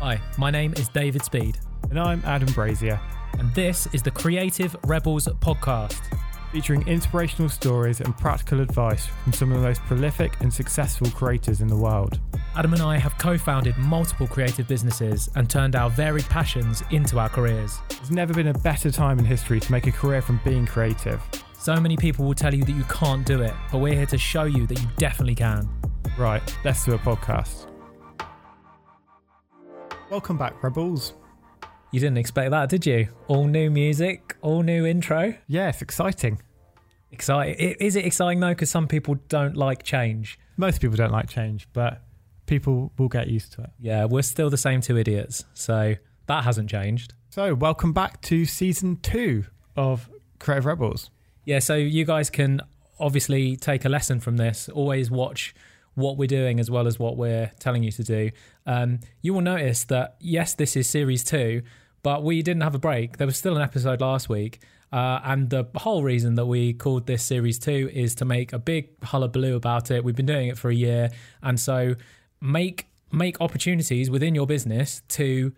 Hi, my name is David Speed, And I'm Adam Brazier, and this is the Creative Rebels podcast. featuring inspirational stories and practical advice from some of the most prolific and successful creators in the world. Adam and I have co founded multiple creative businesses and turned our varied passions into our careers. There's never been a better time in history to make a career from being creative. So many people will tell you that you can't do it, but we're here to show you that you definitely can. Right, let's do a podcast. Welcome back, Rebels. You didn't expect that, did you? All new music, all new intro. Yeah, it's exciting. Exciting. Is it exciting though? Because some people don't like change. Most people don't like change, but people will get used to it. Yeah, we're still the same two idiots. So that hasn't changed. So, welcome back to season two of Creative Rebels. Yeah, so you guys can obviously take a lesson from this. Always watch what we're doing as well as what we're telling you to do. Um, you will notice that, yes, this is series two, but we didn't have a break. There was still an episode last week. Uh, and the whole reason that we called this series two is to make a big hullabaloo about it. We've been doing it for a year. And so make make opportunities within your business to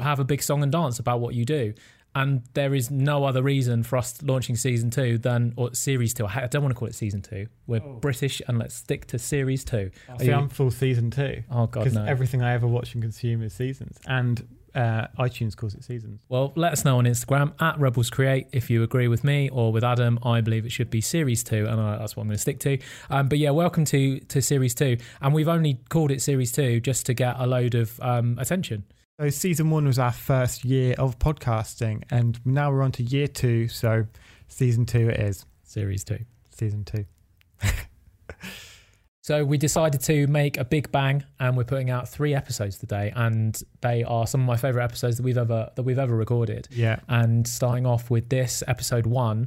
have a big song and dance about what you do. And there is no other reason for us launching season two than or series two. I don't want to call it season two. We're British and let's stick to series two. See, you- I'm full season two. oh god Because no. everything I ever watch and consume is seasons. And uh, iTunes calls it seasons. well, let us know on Instagram at Rebels Create if you agree with me or with Adam. I believe it should be series two, and I, that's what I'm going to stick to. Um, but yeah, welcome to to series two, and we've only called it series two just to get a load of um, attention. So season one was our first year of podcasting, and now we're on to year two. So season two it is. Series two. Season two. So we decided to make a big bang, and we're putting out three episodes today, and they are some of my favorite episodes that we've ever that we've ever recorded. Yeah. And starting off with this episode one,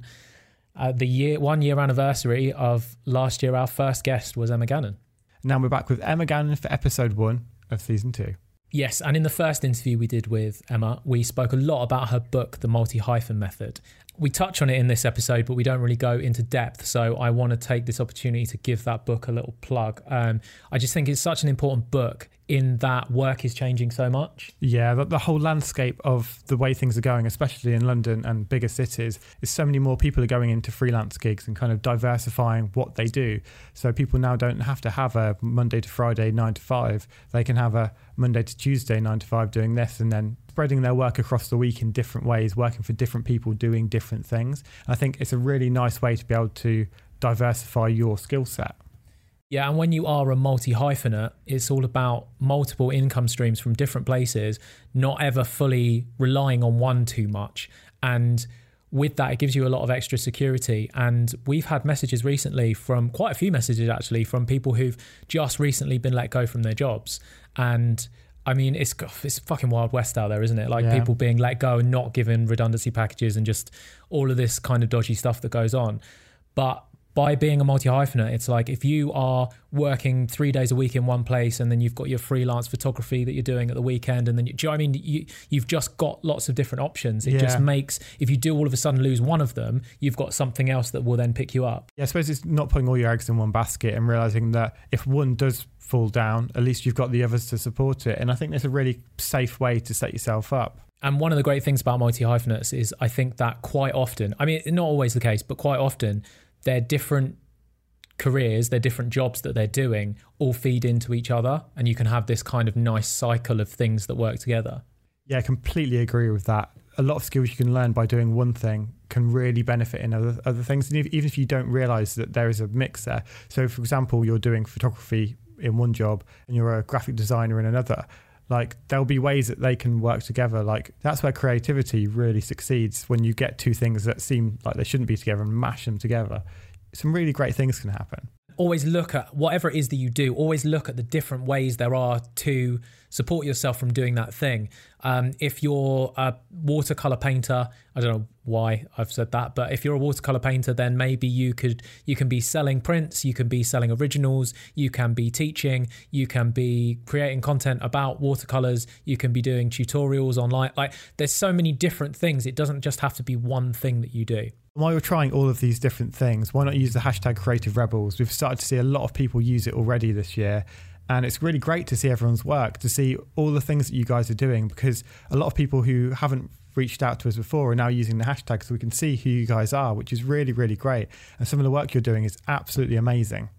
uh, the year one year anniversary of last year, our first guest was Emma Gannon. Now we're back with Emma Gannon for episode one of season two. Yes, and in the first interview we did with Emma, we spoke a lot about her book, The Multi Hyphen Method. We touch on it in this episode, but we don't really go into depth. So I want to take this opportunity to give that book a little plug. Um, I just think it's such an important book in that work is changing so much. Yeah, the, the whole landscape of the way things are going, especially in London and bigger cities, is so many more people are going into freelance gigs and kind of diversifying what they do. So people now don't have to have a Monday to Friday nine to five. They can have a Monday to Tuesday nine to five doing this, and then spreading their work across the week in different ways, working for different people doing different things. I think it's a really nice way to be able to diversify your skill set. Yeah, and when you are a multi hyphenate, it's all about multiple income streams from different places, not ever fully relying on one too much. And with that, it gives you a lot of extra security. And we've had messages recently from quite a few messages actually from people who've just recently been let go from their jobs. And I mean, it's it's fucking wild west out there, isn't it? Like Yeah. people being let go and not given redundancy packages and just all of this kind of dodgy stuff that goes on. But by being a multi hyphenate, it's like if you are working three days a week in one place and then you've got your freelance photography that you're doing at the weekend, and then you, do you know I mean? You, you've just got lots of different options. It just makes, if you do all of a sudden lose one of them, you've got something else that will then pick you up. Yeah, I suppose it's not putting all your eggs in one basket and realizing that if one does fall down, at least you've got the others to support it. And I think that's a really safe way to set yourself up. And one of the great things about multi hyphenates is I think that quite often, I mean, not always the case, but quite often, they're different careers, they're different jobs that they're doing, all feed into each other. And you can have this kind of nice cycle of things that work together. Yeah, I completely agree with that. A lot of skills you can learn by doing one thing can really benefit in other other things, and if, even if you don't realize that there is a mix there. So, for example, you're doing photography in one job and you're a graphic designer in another. Like there'll be ways that they can work together. Like that's where creativity really succeeds when you get two things that seem like they shouldn't be together and mash them together. Some really great things can happen. always look at whatever it is that you do always look at the different ways there are to support yourself from doing that thing. Um, if you're a watercolor painter i don't know why i've said that but if you're a watercolor painter then maybe you could you can be selling prints you can be selling originals you can be teaching you can be creating content about watercolors you can be doing tutorials online. Like there's so many different things. It doesn't just have to be one thing that you do. While you're trying all of these different things, why not use the hashtag Creative Rebels? We've started to see a lot of people use it already this year, And it's really great to see everyone's work, to see all the things that you guys are doing, because a lot of people who haven't reached out to us before are now using the hashtag so we can see who you guys are, which is really, really great. And some of the work you're doing is absolutely amazing.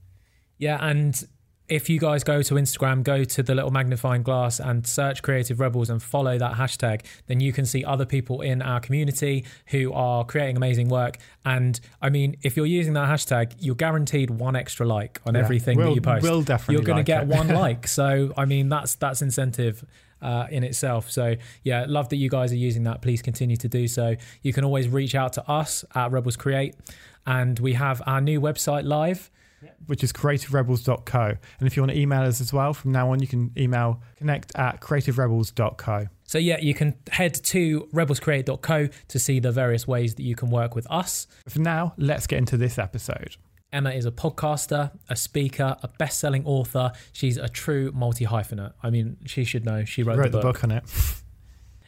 Yeah, and if you guys go to Instagram, go to the little magnifying glass and search Creative Rebels and follow that hashtag, then you can see other people in our community who are creating amazing work. And I mean, if you're using that hashtag, you're guaranteed one extra like on Yeah, everything we'll- that you post. we'll definitely you're going like to get it. one like. So I mean, that's that's incentive. Uh, in itself. So, yeah, love that you guys are using that. Please continue to do so. You can always reach out to us at Rebels Create, and we have our new website live. Which is creativerebels.co. And if you want to email us as well, from now on, you can email connect at creativerebels.co. So yeah, you can head to rebelscreate.co to see the various ways that you can work with us. For now, let's get into this episode. Emma is a podcaster, a speaker, a best-selling author. She's a true multi-hyphenate. I mean, she should know. She wrote, Wrote the, the book. book on it.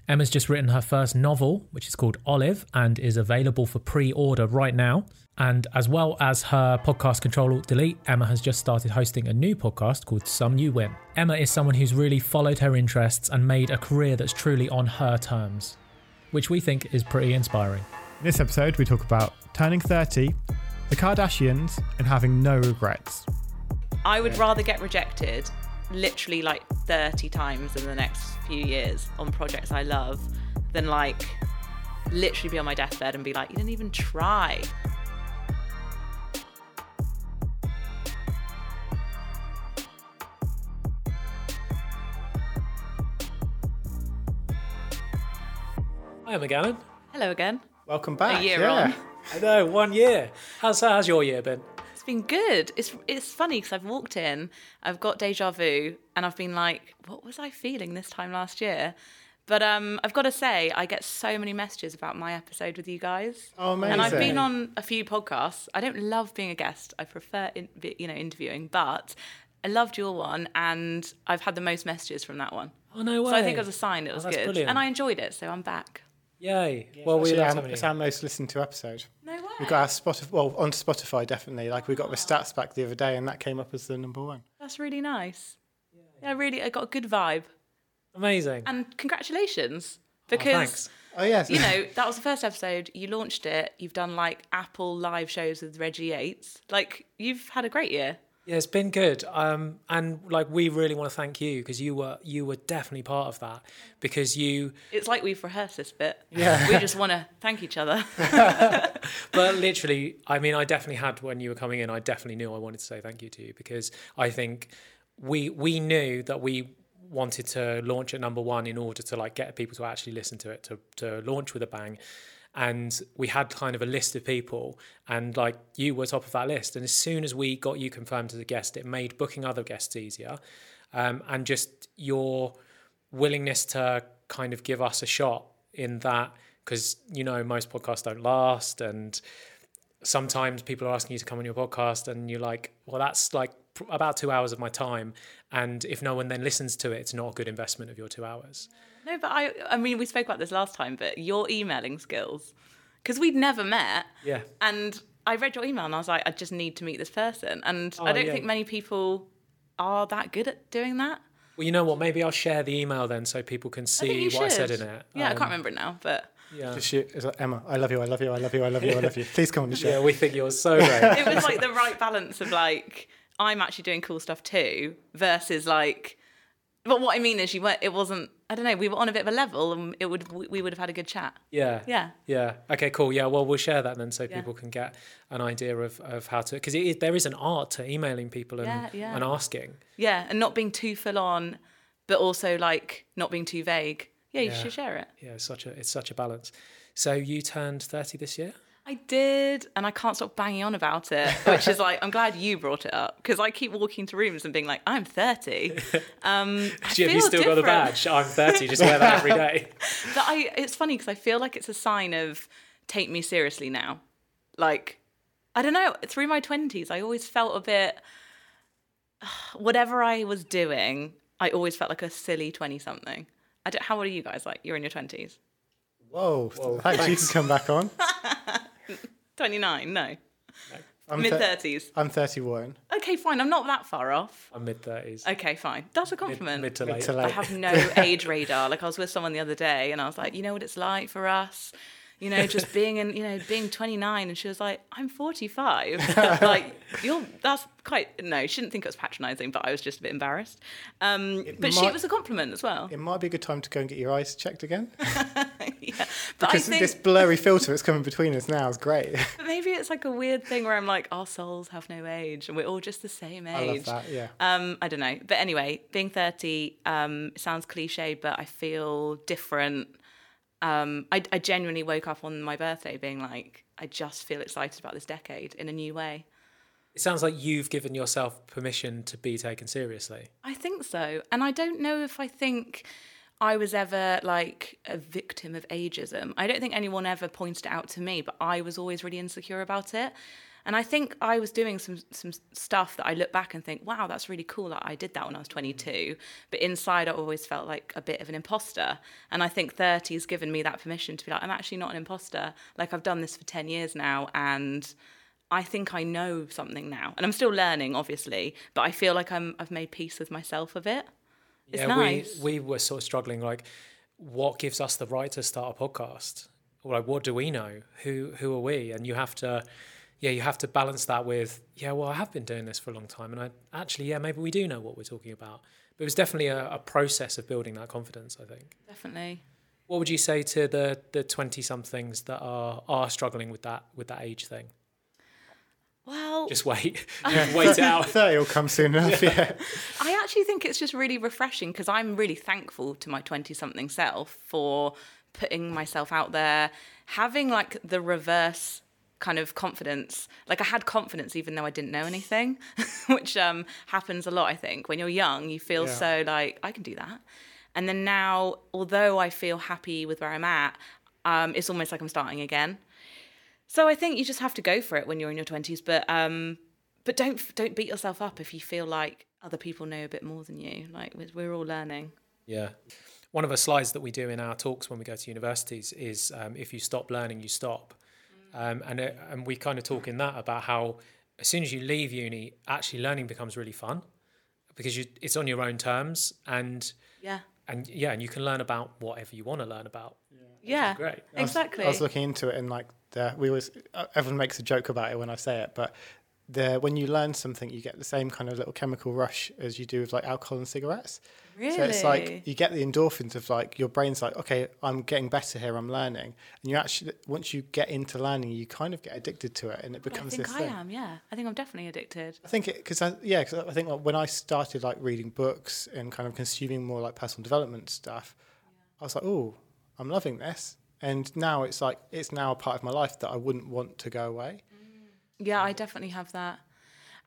Emma's just written her first novel, which is called Olive and is available for pre-order right now. And as well as her podcast Control Alt Delete, Emma has just started hosting a new podcast called Some You Win. Emma is someone who's really followed her interests and made a career that's truly on her terms, which we think is pretty inspiring. In this episode, we talk about turning 30, the Kardashians, and having no regrets. I would rather get rejected literally like 30 times in the next few years on projects I love than like literally be on my deathbed and be like, you didn't even try. Hi, Emma Gannon. Hello again. Welcome back. A year yeah. on. I know, one year. How's how's your year been? It's been good. It's it's funny because I've walked in, I've got deja vu, and I've been like, what was I feeling this time last year? But um, I've got to say, I get so many messages about my episode with you guys. Oh, amazing. And I've been on a few podcasts. I don't love being a guest. I prefer, in, you know, interviewing. But I loved your one, and I've had the most messages from that one. Oh no way! So I think it was a sign it was that's good, brilliant. and I enjoyed it. So I'm back. Yay! well, we Actually, it's our most listened to episode. No way. We got our Spotify, well, on Spotify definitely. Like we got the ah. stats back the other day, and that came up as the number one. That's really nice. Yeah, really, I got a good vibe. Amazing. And congratulations, Oh, because thanks. Oh yes. you know that was the first episode. You launched it. You've done like Apple live shows with Reggie Yates. Like you've had a great year. Yeah, it's been good. Um, and like we really want to thank you because you were you were definitely part of that because you. It's like we've rehearsed this bit. Yeah. We just want to thank each other. But literally, I mean, I definitely had when you were coming in. I definitely knew I wanted to say thank you to you because I think we we knew that we wanted to launch at number one in order to like get people to actually listen to it to to launch with a bang. And we had kind of a list of people, and like you were top of that list. And as soon as we got you confirmed as a guest, it made booking other guests easier. Um, and just your willingness to kind of give us a shot in that, because you know most podcasts don't last, and sometimes people are asking you to come on your podcast, and you're like, well, that's like about two hours of my time, and if no one then listens to it, it's not a good investment of your two hours. No, but I, I mean, we spoke about this last time. But your emailing skills, because we'd never met, Yeah. and I read your email and I was like, I just need to meet this person. And Oh, I don't yeah. think many people are that good at doing that. Well, you know what? Maybe I'll share the email then so people can see you what I said in it. Yeah, I Um, can't remember it now, but Yeah. Just shoot. It's like, Emma, I love you. I love you. I love you. I love you. I love you. Please come on the show. Yeah, we think you're so great. it was like the right balance of like I'm actually doing cool stuff too versus like but what I mean is you weren't it wasn't I don't know we were on a bit of a level and it would we would have had a good chat Yeah. yeah Yeah. Okay. Cool. Yeah. Well, we'll share that then, so Yeah. people can get an idea of, of how to because there is an art to emailing people and Yeah, yeah. and asking. yeah and not being too full on but also like not being too vague yeah you should share it Yeah. It's such a it's such a balance. So you turned thirty this year. I did and I can't stop banging on about it which is like I'm glad you brought it up because I keep walking to rooms and being like I'm 30 um I Have you feel still got the badge? I'm thirty. Just wear that every day. But I, it's funny because I feel like it's a sign of take me seriously now. Like, I don't know. Through my twenties, I always felt a bit. Whatever I was doing, I always felt like a silly twenty-something. I don't, how old are you guys? Like, you're in your twenties. Whoa. Whoa, Thanks. You can come back on. Twenty-nine? No. I'm Mid thir- thirties. I'm 31. Okay, fine. I'm not that far off. I'm mid thirties. Okay, fine. That's a compliment. mid to Mid late. I have no age radar. Like I was with someone the other day, and I was like, you know what it's like for us, you know, just being in, you know, being 29, and she was like, I'm 45. like you're, that's quite no. She didn't think it was patronising, but I was just a bit embarrassed. Um, but she it was a compliment as well. It might be a good time to go and get your eyes checked again. yeah, but I Because think this blurry filter that's coming between us now is great. but maybe it's like a weird thing where I'm like, our souls have no age, and we're all just the same age. I love that, yeah. Um, I don't know. But anyway, being 30 um, sounds cliche, but I feel different. Um, I, I genuinely woke up on my birthday being like, I just feel excited about this decade in a new way. It sounds like you've given yourself permission to be taken seriously. I think so. And I don't know if I think I was ever like a victim of ageism. I don't think anyone ever pointed it out to me, but I was always really insecure about it. And I think I was doing some some stuff that I look back and think, wow, that's really cool that I did that when I was 22. But inside, I always felt like a bit of an imposter. And I think 30 has given me that permission to be like, I'm actually not an imposter. Like I've done this for 10 years now, and I think I know something now. And I'm still learning, obviously, but I feel like I'm I've made peace with myself a bit. It's yeah, nice. we we were sort of struggling like what gives us the right to start a podcast? Or like what do we know? Who who are we? And you have to yeah, you have to balance that with, yeah, well, I have been doing this for a long time and I actually, yeah, maybe we do know what we're talking about. But it was definitely a, a process of building that confidence, I think. Definitely. What would you say to the the twenty somethings that are are struggling with that with that age thing? Well, Just wait. wait it out. 30 will come soon enough, yeah. I actually think it's just really refreshing because I'm really thankful to my 20 something self for putting myself out there, having like the reverse kind of confidence. Like I had confidence even though I didn't know anything, which um, happens a lot, I think. When you're young, you feel Yeah. so like, I can do that. And then now, although I feel happy with where I'm at, um, it's almost like I'm starting again. So I think you just have to go for it when you're in your 20s, but um, but don't don't beat yourself up if you feel like other people know a bit more than you. Like we're, we're all learning. Yeah. One of the slides that we do in our talks when we go to universities is um, if you stop learning, you stop. Um, and, it, and we kind of talk in that about how as soon as you leave uni, actually learning becomes really fun because you, it's on your own terms and Yeah. and yeah, and you can learn about whatever you want to learn about. Yeah. Great. I was- Exactly. I was looking into it and like the, we always uh, everyone makes a joke about it when I say it, but the when you learn something, you get the same kind of little chemical rush as you do with like alcohol and cigarettes. really? So it's like you get the endorphins of like your brain's like, okay, I'm getting better here, I'm learning, and you actually once you get into learning, you kind of get addicted to it, and it I becomes think this I thing. am. Yeah. I think I'm definitely addicted. I think it because I yeah because I think like, when I started like reading books and kind of consuming more like personal development stuff, I was like, oh, I'm loving this, and now it's like it's now a part of my life that I wouldn't want to go away. Yeah, I definitely have that.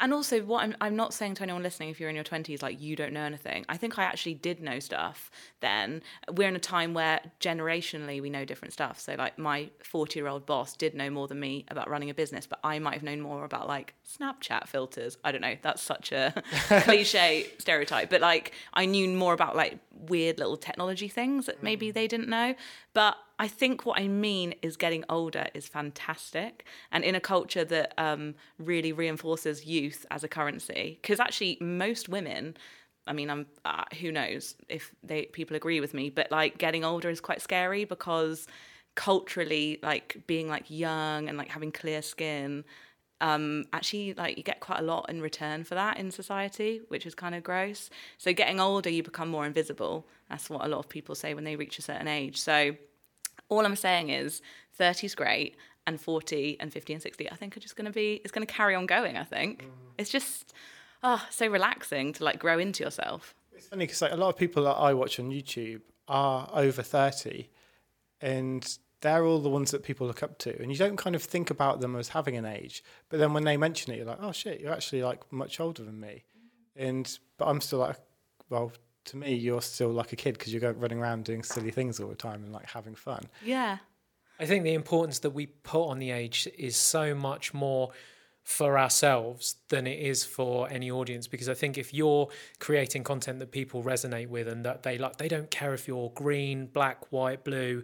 And also, what I'm, I'm not saying to anyone listening, if you're in your 20s, like you don't know anything. I think I actually did know stuff then. We're in a time where generationally we know different stuff. So, like, my 40 year old boss did know more than me about running a business, but I might have known more about like Snapchat filters. I don't know. That's such a cliche stereotype. But like, I knew more about like weird little technology things that maybe mm. they didn't know. But I think what I mean is getting older is fantastic. And in a culture that um, really reinforces youth as a currency, because actually, most women. I mean, I'm. Uh, who knows if they people agree with me? But like, getting older is quite scary because culturally, like being like young and like having clear skin, um, actually like you get quite a lot in return for that in society, which is kind of gross. So getting older, you become more invisible. That's what a lot of people say when they reach a certain age. So all I'm saying is 30 is great and 40 and 50 and 60 I think are just going to be it's going to carry on going I think. Mm. It's just oh so relaxing to like grow into yourself. It's funny because like a lot of people that I watch on YouTube are over thirty, and they're all the ones that people look up to, and you don't kind of think about them as having an age, but then when they mention it, you're like, oh shit, you're actually like much older than me, mm. and but I'm still like, well. To me, you're still like a kid because you're running around doing silly things all the time and like having fun. Yeah. I think the importance that we put on the age is so much more for ourselves than it is for any audience because I think if you're creating content that people resonate with and that they like they don't care if you're green, black, white, blue,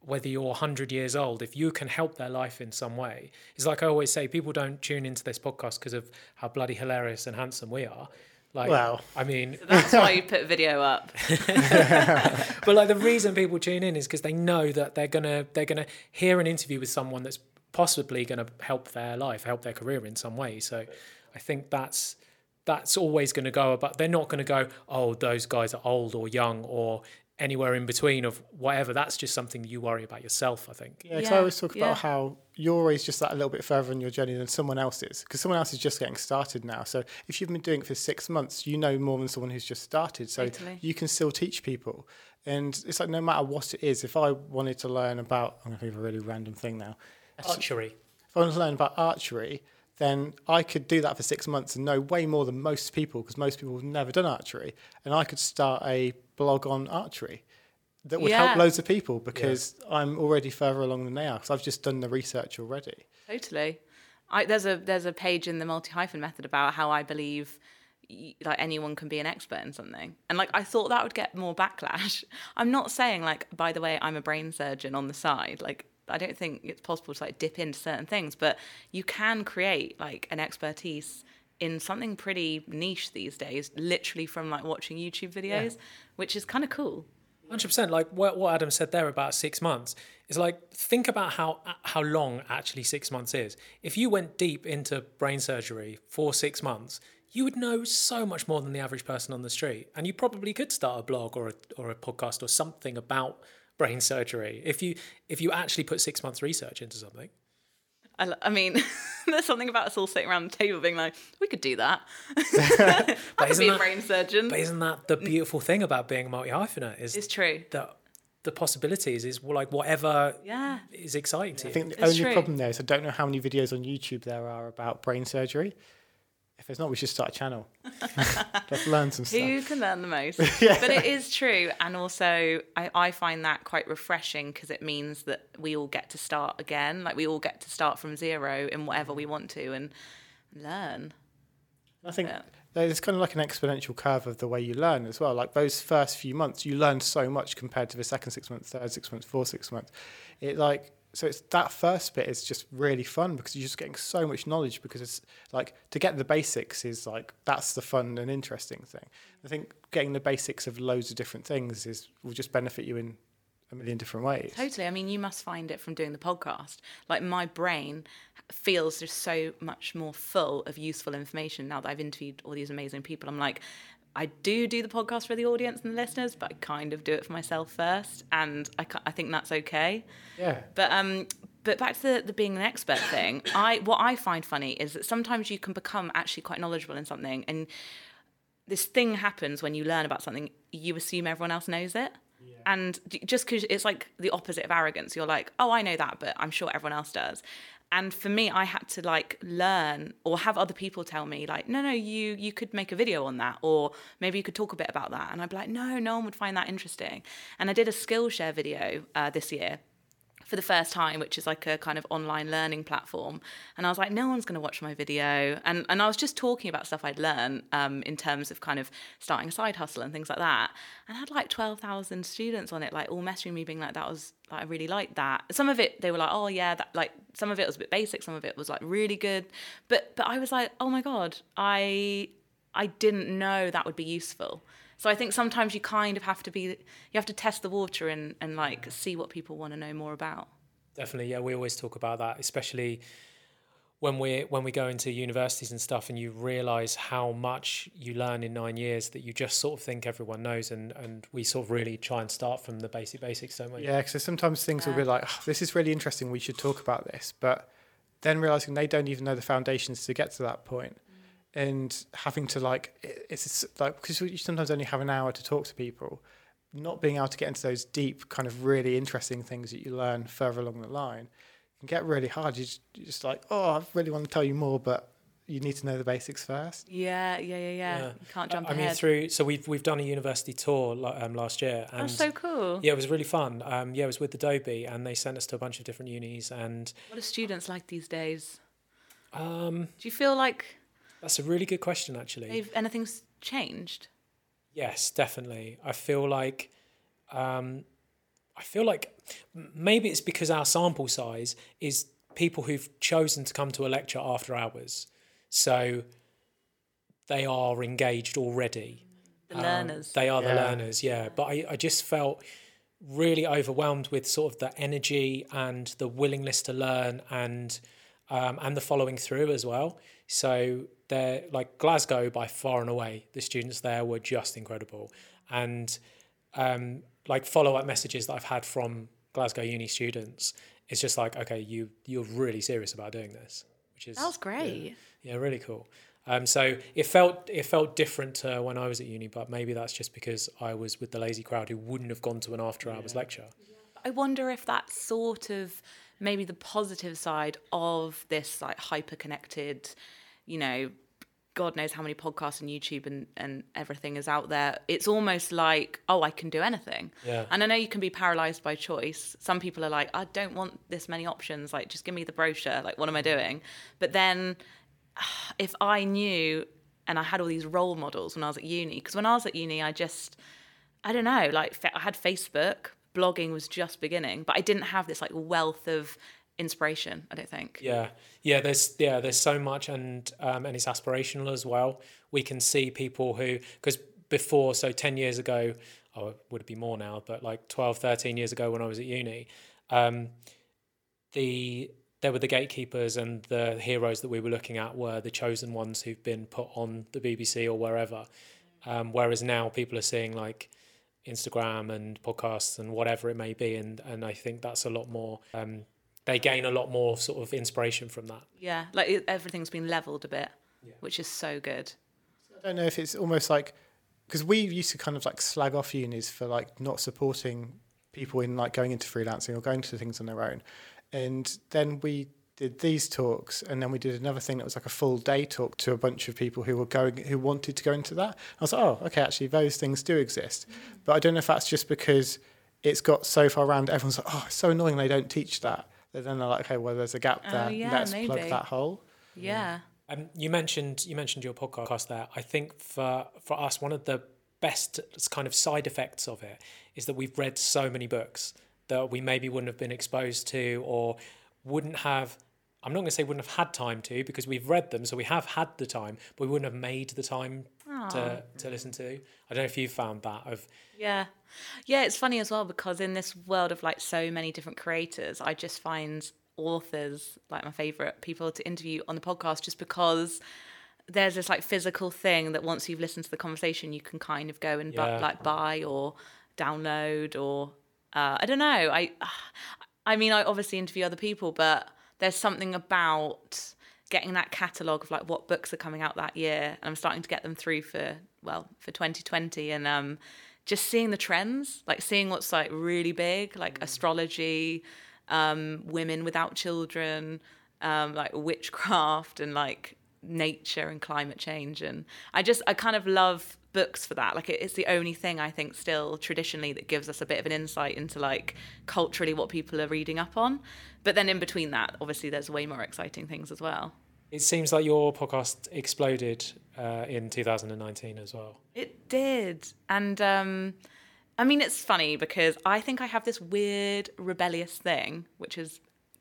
whether you're 100 years old, if you can help their life in some way, it's like I always say, people don't tune into this podcast because of how bloody hilarious and handsome we are. Like, Well. I mean, So that's why you put video up. but like the reason people tune in is because they know that they're gonna they're gonna hear an interview with someone that's possibly gonna help their life, help their career in some way. So I think that's that's always going to go about they're not going to go oh those guys are old or young or anywhere in between of whatever that's just something you worry about yourself i think Yeah, 'cause Yeah, I always talk yeah. about how you're always just that a little bit further in your journey than someone else is, because someone else is just getting started now. So if you've been doing it for six months, you know more than someone who's just started. So Totally. you can still teach people. And it's like no matter what it is, if I wanted to learn about, I'm going to think of a really random thing now. archery If I wanted to learn about archery, then I could do that for six months and know way more than most people, because most people have never done archery. And I could start a blog on archery that would Yeah. help loads of people because I'm already further along than they are because I've just done the research already. Totally. I, there's a there's a page in the multi hyphen method about how I believe y- like anyone can be an expert in something, and like I thought that would get more backlash. I'm not saying like by the way I'm a brain surgeon on the side. Like I don't think it's possible to like dip into certain things, but you can create like an expertise in something pretty niche these days, literally from like watching YouTube videos, which is kind of cool. Hundred percent. Like what what Adam said there about six months is like think about how how long actually six months is. If you went deep into brain surgery for six months, you would know so much more than the average person on the street, and you probably could start a blog or a or a podcast or something about brain surgery if you if you actually put six months research into something. I, I mean, there's something about us all sitting around the table being like, we could do that. I could isn't be a that- brain surgeon. But isn't that the beautiful thing about being a multi hyphenate? Is It's true. that the possibilities is like whatever Yeah. is exciting to I think the It's only true. problem there is I don't know how many videos on YouTube there are about brain surgery. If not, we should start a channel. Let's learn some stuff. Who can learn the most? But it is true. And also, I, I find that quite refreshing because it means that we all get to start again. Like, we all get to start from zero in whatever we want to and learn. I think Yeah. there's kind of like an exponential curve of the way you learn as well. Like those first few months, you learn so much compared to the second six months, third six months, fourth six months. It like so it's that first bit is just really fun because you're just getting so much knowledge because it's like to get the basics is like that's the fun and interesting thing. I think getting the basics of loads of different things is will just benefit you in a million different ways. Totally. I mean, you must find it from doing the podcast. Like, my brain feels just so much more full of useful information now that I've interviewed all these amazing people. I'm like, I do do the podcast for the audience and the listeners, but I kind of do it for myself first. And I, I think that's okay. Yeah. But um, but back to the, the being an expert thing. I what I find funny is that sometimes you can become actually quite knowledgeable in something, and this thing happens when you learn about something. You assume everyone else knows it, and just because it's like the opposite of arrogance, you're like, oh, I know that, but I'm sure everyone else does. And for me, I had to like learn or have other people tell me like, no, no, you you could make a video on that, or maybe you could talk a bit about that. And I'd be like, no, no one would find that interesting. And I did a Skillshare video uh, this year for the first time, which is like a kind of online learning platform. And I was like, no one's going to watch my video. And and I was just talking about stuff I'd learned um, in terms of kind of starting a side hustle and things like that. And I had like 12,000 students on it, like all messaging me being like, that was, like, I really liked that. Some of it, they were like, oh yeah, that like, some of it was a bit basic. Some of it was like really good. But, but I was like, oh my God, I, I didn't know that would be useful. So I think sometimes you kind of have to be, you have to test the water and, and like see what people want to know more about. Definitely, yeah. We always talk about that, especially when we when we go into universities and stuff, and you realise how much you learn in nine years that you just sort of think everyone knows, and and we sort of really try and start from the basic basics, don't we? Yeah, because sometimes things will be like, oh, this is really interesting, we should talk about this. But then realizing they don't even know the foundations to get to that point and having to like, it- it's like, because you sometimes only have an hour to talk to people, not being able to get into those deep, kind of really interesting things that you learn further along the line can get really hard. You just, you're just like, oh, I really want to tell you more, but you need to know the basics first. Yeah, yeah, yeah, yeah. yeah. You can't jump I mean, through so we've we've done a university tour um, last year, and That's so cool. yeah, it was really fun. Um, yeah, it was with Adobe, and they sent us to a bunch of different unis, and What are students like these days? um, Do you feel like that's a really good question, actually. they've, anything's changed? Yes, definitely. I feel like um, I feel like maybe it's because our sample size is people who've chosen to come to a lecture after hours. So they are engaged already. The Um, learners. They are the learners, yeah. But I, I just felt really overwhelmed with sort of the energy and the willingness to learn and um, and the following through as well. So they're like Glasgow by far and away. The students there were just incredible, and um, like follow up messages that I've had from Glasgow uni students. It's just like, okay, you you're really serious about doing this, which is That was great. yeah, really cool. Um, so it felt it felt different to when I was at uni, but maybe that's just because I was with the lazy crowd who wouldn't have gone to an after hours lecture. I wonder if that's sort of maybe the positive side of this like hyper connected, you know, God knows how many podcasts and YouTube and, and everything is out there. It's almost like, oh, I can do anything. Yeah. And I know you can be paralyzed by choice. Some people are like, I don't want this many options. Like, just give me the brochure. Like, what am I doing? But then if I knew and I had all these role models when I was at uni, because when I was at uni, I just, I don't know, like I had Facebook, blogging was just beginning, but I didn't have this like wealth of inspiration. I don't think. Yeah, yeah. There's yeah, there's so much, and um, and it's aspirational as well. We can see people who because before, so ten years ago, oh, would it be more now? But like 12, 13 years ago when I was at uni, um, the there were the gatekeepers and the heroes that we were looking at were the chosen ones who've been put on the BBC or wherever. Um, whereas now people are seeing like Instagram and podcasts and whatever it may be, and and I think that's a lot more. Um, they gain a lot more sort of inspiration from that. Yeah, like everything's been leveled a bit, which is so good. I don't know if it's almost like because we used to kind of like slag off unis for like not supporting people in like going into freelancing or going to things on their own, and then we did these talks, and then we did another thing that was like a full day talk to a bunch of people who were going who wanted to go into that. I was like, oh, okay, actually those things do exist, mm. but I don't know if that's just because it's got so far around. Everyone's like, oh, it's so annoying they don't teach that. But then they're like, okay, well, there's a gap Oh, there. yeah, Let's plug that hole. Yeah. Um, you mentioned you mentioned your podcast there. I think for for us, one of the best kind of side effects of it is that we've read so many books that we maybe wouldn't have been exposed to or wouldn't have. I'm not going to say wouldn't have had time to because we've read them, so we have had the time, but we wouldn't have made the time to to listen to. I don't know if you found that of Yeah. Yeah, it's funny as well because in this world of like so many different creators, I just find authors like my favorite people to interview on the podcast just because there's this like physical thing that once you've listened to the conversation, you can kind of go and bu- Yeah. like buy or download or uh, I don't know. I I mean, I obviously interview other people, but there's something about getting that catalogue of like what books are coming out that year. And I'm starting to get them through for well for 2020, and um, just seeing the trends, like seeing what's like really big, like astrology, um, women without children, um, like witchcraft, and like nature and climate change. And I just I kind of love books for that. Like it, it's the only thing I think still traditionally that gives us a bit of an insight into like culturally what people are reading up on. But then in between that, obviously there's way more exciting things as well. It seems like your podcast exploded uh, in 2019 as well. It did. And um I mean it's funny because I think I have this weird rebellious thing, which is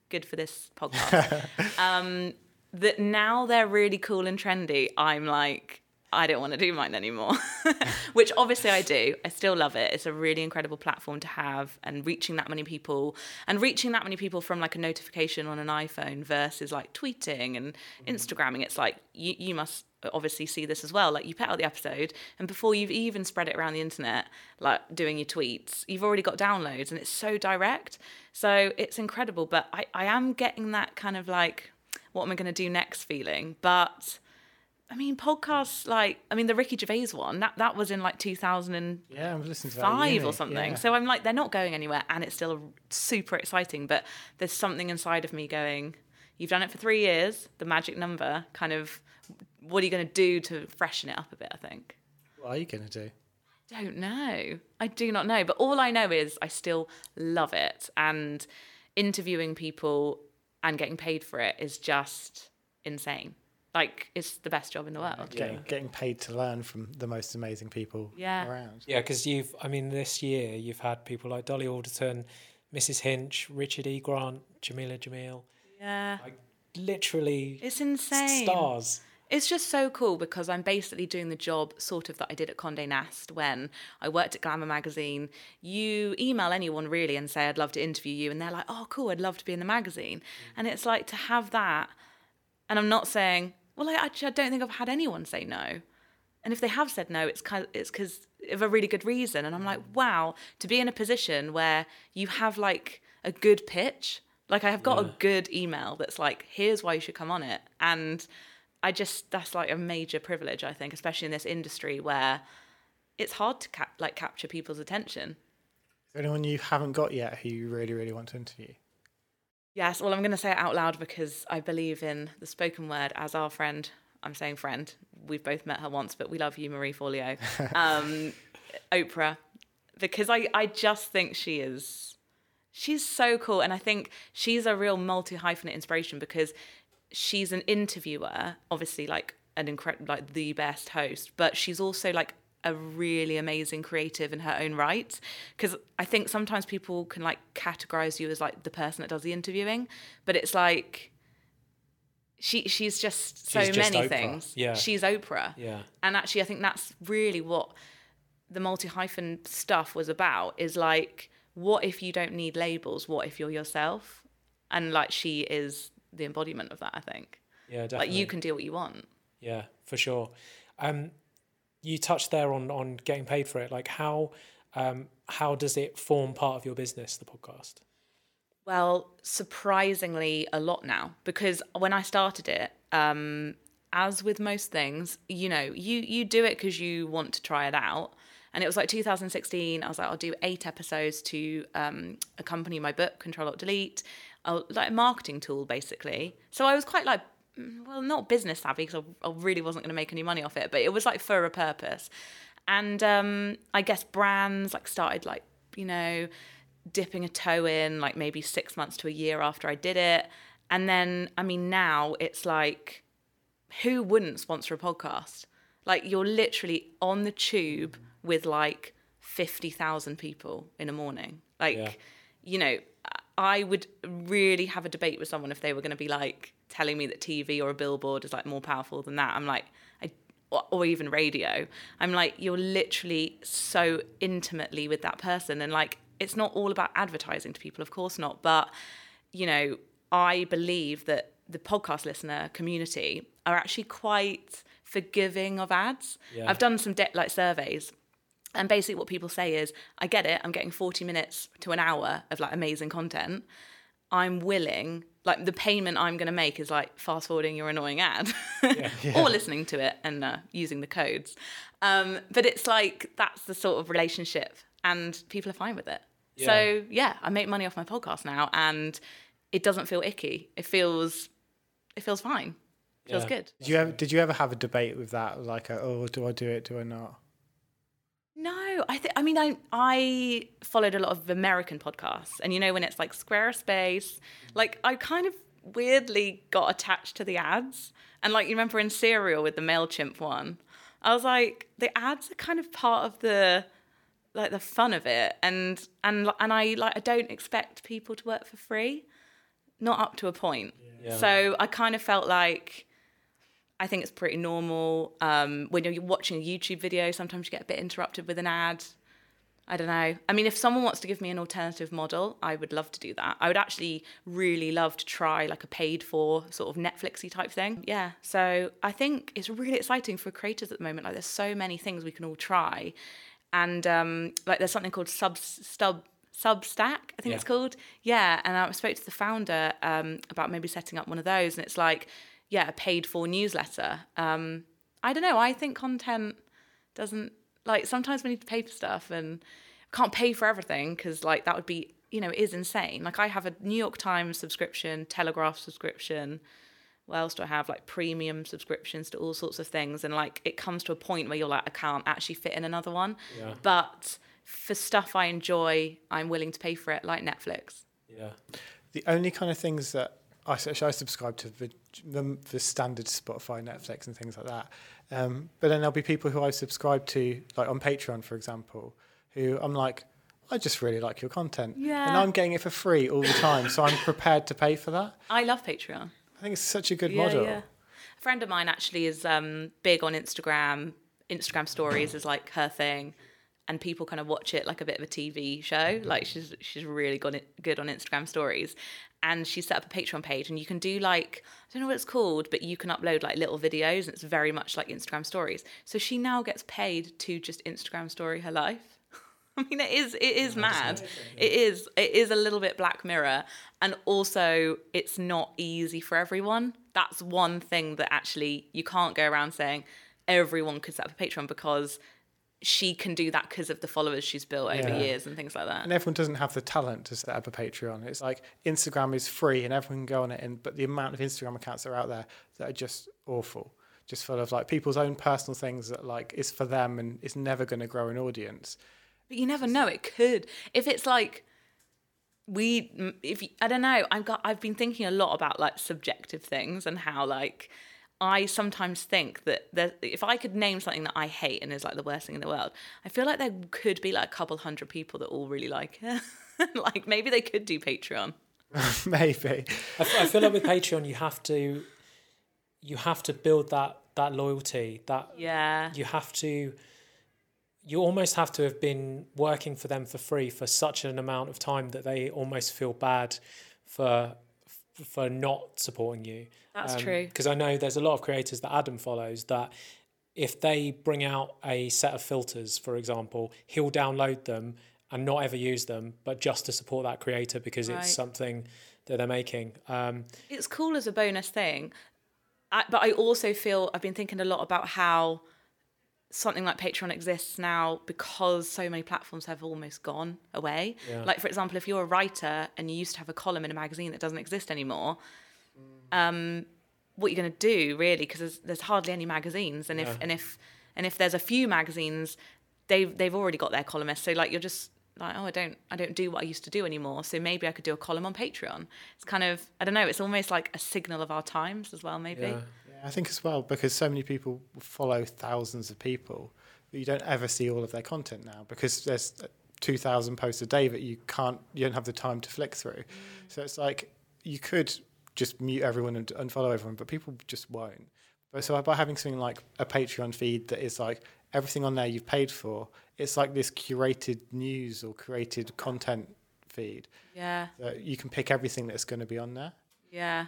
good for this podcast. um that now they're really cool and trendy, I'm like I don't want to do mine anymore. Which obviously I do. I still love it. It's a really incredible platform to have and reaching that many people and reaching that many people from like a notification on an iPhone versus like tweeting and mm-hmm. Instagramming. It's like you, you must obviously see this as well. Like you put out the episode and before you've even spread it around the internet, like doing your tweets, you've already got downloads and it's so direct. So it's incredible. But I, I am getting that kind of like, what am I going to do next feeling? But I mean, podcasts like I mean the Ricky Gervais one that that was in like 2005 Yeah, I'm listening to uni, or something. yeah. So I'm like they're not going anywhere, and it's still super exciting. But there's something inside of me going, "You've done it for three years, the magic number. Kind of, what are you going to do to freshen it up a bit?" I think. What are you going to do? Don't know. I do not know. But all I know is I still love it. And interviewing people and getting paid for it is just insane. Like it's the best job in the world. Getting, getting paid to learn from the most amazing people Yeah. around. Yeah, because you've, I mean, this year you've had people like Dolly Alderton, Mrs. Hinch, Richard E. Grant, Jamila Jamil, Yeah. like literally It's insane. stars. It's just so cool because I'm basically doing the job sort of that I did at Condé Nast when I worked at Glamour magazine. You email anyone really and say, I'd love to interview you. And they're like, oh, cool, I'd love to be in the magazine. And it's like to have that. And I'm not saying, well, I actually I don't think I've had anyone say no. And if they have said no, it's kind it's because of a really good reason. And I'm like, wow, to be in a position where you have like a good pitch, like I have got a good email that's like, here's why you should come on it. And I just that's like a major privilege, I think, especially in this industry where it's hard to cap- like capture people's attention. Is there anyone you haven't got yet who you really, really want to interview? Yes, well, I'm going to say it out loud because I believe in the spoken word as our friend. I'm saying friend. We've both met her once, but we love you, Marie Forleo. Um, Oprah, because I, I just think she is, she's so cool. And I think she's a real multi hyphenate inspiration because she's an interviewer, obviously, like an incredible, like the best host, but she's also like a really amazing creative in her own right because i think sometimes people can like categorize you as like the person that does the interviewing but it's like she she's just so She's just many Oprah. things Yeah. she's oprah Yeah. and actually i think that's really what the multi hyphen stuff was about is like what if you don't need labels what if you're yourself and like she is the embodiment of that i think Yeah, definitely. like you can do what you want Yeah, for sure. Um, you touched there on on getting paid for it. Like how um, how does it form part of your business, the podcast? Well, surprisingly, a lot now because when I started it, um, as with most things, you know, you you do it because you want to try it out. And it was like 2016. I was like, I'll do eight episodes to um, accompany my book, Control Alt Delete, like a marketing tool basically. So I was quite like, well, not business savvy because I, I really wasn't going to make any money off it, but it was like for a purpose. And um, I guess brands like started like you know dipping a toe in like maybe six months to a year after I did it. And then, I mean, now it's like, who wouldn't sponsor a podcast? Like, you're literally on the tube with like 50,000 people in a morning. Like, Yeah. you know, I would really have a debate with someone if they were going to be like telling me that TV or a billboard is like more powerful than that. I'm like, I, or, or even radio. I'm like, you're literally so intimately with that person. And like, it's not all about advertising to people, of course not. But, you know, I believe that the podcast listener community are actually quite forgiving of ads. Yeah. I've done some de- like surveys and basically, what people say is, I get it. I'm getting 40 minutes to an hour of like amazing content. I'm willing, like the payment I'm going to make is like fast forwarding your annoying ad or listening to it and uh, using the codes. Um, but it's like that's the sort of relationship, and people are fine with it. So yeah, I make money off my podcast now, and it doesn't feel icky. It feels, it feels fine. It feels good. Did you ever, did you ever have a debate with that? Like, a, oh, do I do it? Do I not? No, I think I mean I I followed a lot of American podcasts, and you know when it's like Squarespace, like I kind of weirdly got attached to the ads, and like you remember in Serial with the Mailchimp one, I was like the ads are kind of part of the like the fun of it, and and and I like I don't expect people to work for free, not up to a point. Yeah. So I kind of felt like I think it's pretty normal. Um, when you're watching a YouTube video, sometimes you get a bit interrupted with an ad. I don't know. I mean, if someone wants to give me an alternative model, I would love to do that. I would actually really love to try like a paid for sort of Netflixy type thing. Yeah. So I think it's really exciting for creators at the moment. Like there's so many things we can all try. And um, like there's something called sub stub Substack, I think Yeah. it's called. Yeah, and I spoke to the founder um, about maybe setting up one of those, and it's like, yeah, a paid for newsletter. Um, I don't know. I think content doesn't like sometimes we need to pay for stuff and can't pay for everything because like that would be you know is insane. Like I have a New York Times subscription, Telegraph subscription. What else do I have? Like premium subscriptions to all sorts of things, and like it comes to a point where you're like, I can't actually fit in another one. Yeah. But for stuff I enjoy, I'm willing to pay for it, like Netflix. Yeah. The only kind of things that I, I subscribe to the, the the standard Spotify, Netflix, and things like that. Um, but then there'll be people who I subscribe to, like on Patreon, for example, who I'm like, I just really like your content, and I'm getting it for free all the time, so I'm prepared to pay for that. I love Patreon. I think it's such a good Yeah, model. yeah. A friend of mine actually is um, big on Instagram. Instagram stories is like her thing, and people kind of watch it like a bit of a TV show. Like she's she's really good good on Instagram stories, and she set up a Patreon page, and you can do like I don't know what it's called, but you can upload like little videos, and it's very much like Instagram stories. So she now gets paid to just Instagram story her life. I mean, it is it is mad. It is it is a little bit Black Mirror, and also it's not easy for everyone. That's one thing that actually you can't go around saying everyone could set up a Patreon because she can do that because of the followers she's built over Yeah. years and things like that. And everyone doesn't have the talent to set up a Patreon. It's like Instagram is free and everyone can go on it, and but the amount of Instagram accounts that are out there that are just awful, just full of like people's own personal things that like is for them and is never going to grow an audience. But you never know. It could. If it's like we, if you, I don't know. I've got. I've been thinking a lot about like subjective things and how like I sometimes think that there, if I could name something that I hate and is like the worst thing in the world, I feel like there could be like a couple hundred people that all really like it. like maybe they could do Patreon. Maybe. I, f- I feel like with Patreon, you have to, you have to build that that loyalty. That Yeah. you have to, you almost have to have been working for them for free for such an amount of time that they almost feel bad for for not supporting you. That's true. Because I know there's a lot of creators that Adam follows that if they bring out a set of filters, for example, he'll download them and not ever use them, but just to support that creator because Right. it's something that they're making. Um, it's cool as a bonus thing I, but i also feel i've been thinking a lot about how something like patreon exists now because so many platforms have almost gone away Yeah. like for example if you're a writer and you used to have a column in a magazine that doesn't exist anymore um, what are you going to do really because there's, there's hardly any magazines and if Yeah. and if and if there's a few magazines they've they've already got their columnists so like you're just like oh i don't i don't do what i used to do anymore so maybe i could do a column on patreon it's kind of i don't know it's almost like a signal of our times as well maybe yeah. I think as well because so many people follow thousands of people, but you don't ever see all of their content now because there's two thousand posts a day that you can't, you don't have the time to flick through. Mm. So it's like you could just mute everyone and unfollow everyone, but people just won't. But so by having something like a Patreon feed that is like everything on there you've paid for, it's like this curated news or curated content feed yeah you can pick everything that's going to be on there. Yeah.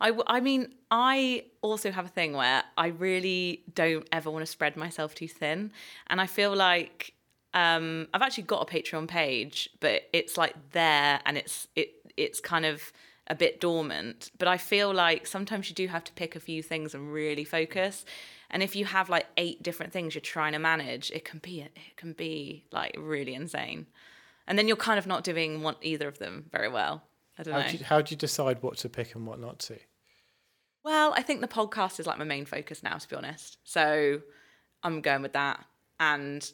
I, w- I mean, I also have a thing where I really don't ever want to spread myself too thin. And I feel like um, I've actually got a Patreon page, but it's like there and it's it it's kind of a bit dormant. But I feel like sometimes you do have to pick a few things and really focus. And if you have like eight different things you're trying to manage, it can be it can be like really insane. And then you're kind of not doing one either of them very well. I don't How know. do, you, how do you decide what to pick and what not to? Well, I think the podcast is like my main focus now, to be honest. So I'm going with that. And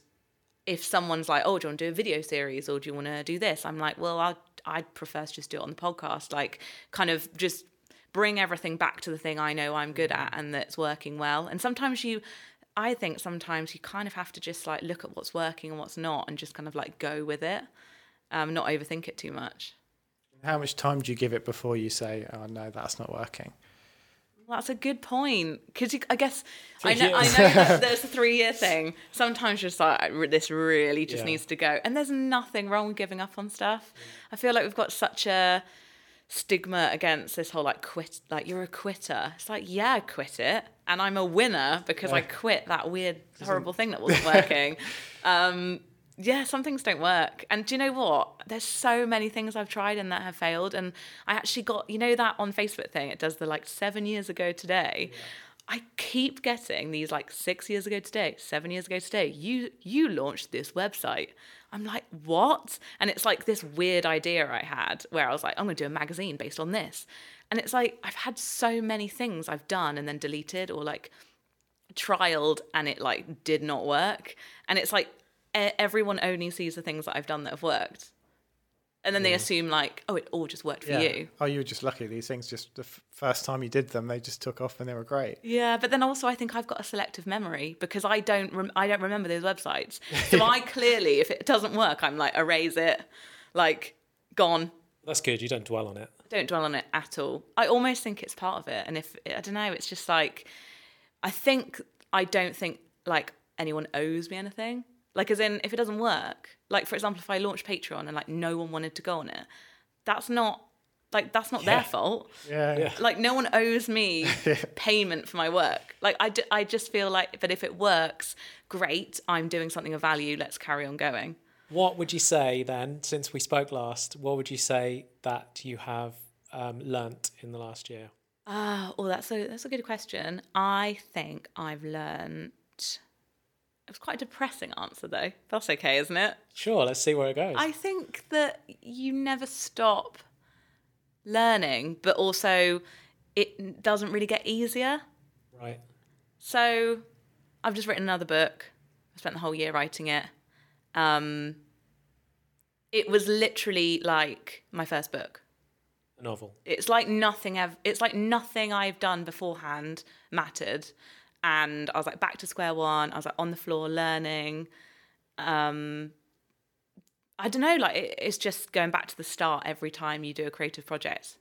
if someone's like, "Oh, do you want to do a video series, or do you want to do this?" I'm like, "Well, I'd I'd prefer to just do it on the podcast. Like, kind of just bring everything back to the thing I know I'm good at and that's working well. And sometimes you, I think sometimes you kind of have to just like look at what's working and what's not, and just kind of like go with it, um, not overthink it too much. How much time do you give it before you say, "Oh no, that's not working"? That's a good point because I guess I know I know that there's a three year thing. Sometimes you're just like this really just Yeah. needs to go, and there's nothing wrong with giving up on stuff. I feel like we've got such a stigma against this whole like quit, like you're a quitter. It's like yeah, I quit it, and I'm a winner because I quit that weird horrible thing that wasn't working. um, yeah, some things don't work. And do you know what? There's so many things I've tried and that have failed. And I actually got, you know, that on Facebook thing, it does the like seven years ago today. I keep getting these like six years ago today, seven years ago today. You you launched this website. I'm like, what? And it's like this weird idea I had where I was like, I'm gonna do a magazine based on this. And it's like I've had so many things I've done and then deleted or like trialed and it like did not work and it's like everyone only sees the things that i've done that have worked and then they assume like, oh, it all just worked for you. Oh, you were just lucky. These things just the f- first time you did them, they just took off and they were great. Yeah, but then also I think I've got a selective memory because I don't rem- I don't remember those websites. So I clearly, if it doesn't work, I'm like erase it, like gone. That's good. You don't dwell on it. Don't dwell on it at all. I almost think it's part of it, and if I don't know, it's just like I think I don't think like anyone owes me anything. Like as in, if it doesn't work, like for example, if I launch Patreon and like no one wanted to go on it, that's not like that's not Yeah. their fault. Yeah. Yeah. like no one owes me payment for my work like I, d- I just feel like but if it works great i'm doing something of value let's carry on going What would you say then, since we spoke last? What would you say that you have um, learnt in the last year? ah oh that's a that's a good question i think i've learned it was quite a depressing answer though that's okay isn't it Sure. Let's see where it goes. i think that you never stop learning but also it doesn't really get easier right. So I've just written another book. I spent the whole year writing it. Um, it was literally like my first book. A novel. It's like nothing ever. It's like nothing I've done beforehand mattered, and I was like back to square one. I was like on the floor learning. Um, I don't know. Like it, it's just going back to the start every time you do a creative project.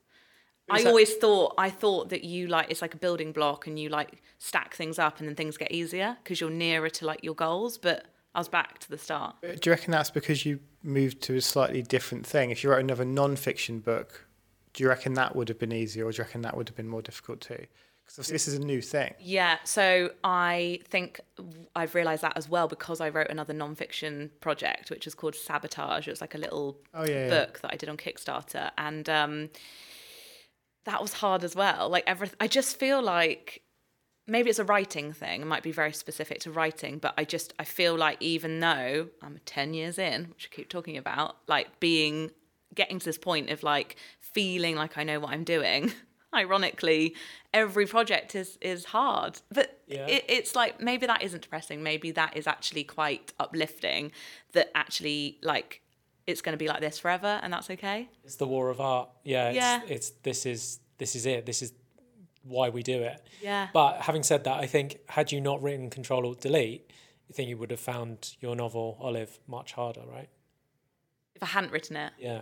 I that- always thought I thought that you like it's like a building block and you like stack things up and then things get easier because you're nearer to like your goals. But I was back to the start. Do you reckon that's because you moved to a slightly different thing? If you wrote another non-fiction book, do you reckon that would have been easier, or do you reckon that would have been more difficult too? Because this is a new thing. Yeah, so I think I've realised that as well because I wrote another non-fiction project, which is called Sabotage. It was like a little Oh yeah, yeah. book that I did on Kickstarter, and um, that was hard as well. Like every, I just feel like maybe it's a writing thing. It might be very specific to writing, but I just I feel like even though I'm ten years in, which I keep talking about, like being getting to this point of like feeling like I know what I'm doing. Ironically, every project is is hard, but Yeah. it, it's like maybe that isn't depressing. Maybe that is actually quite uplifting. That actually like it's going to be like this forever, and that's okay. It's the war of art. Yeah. It's, Yeah. It's this is this is it. This is why we do it. Yeah. But having said that, I think had you not written Control Alt Delete, I think you would have found your novel Olive much harder, right? if I hadn't written it, Yeah,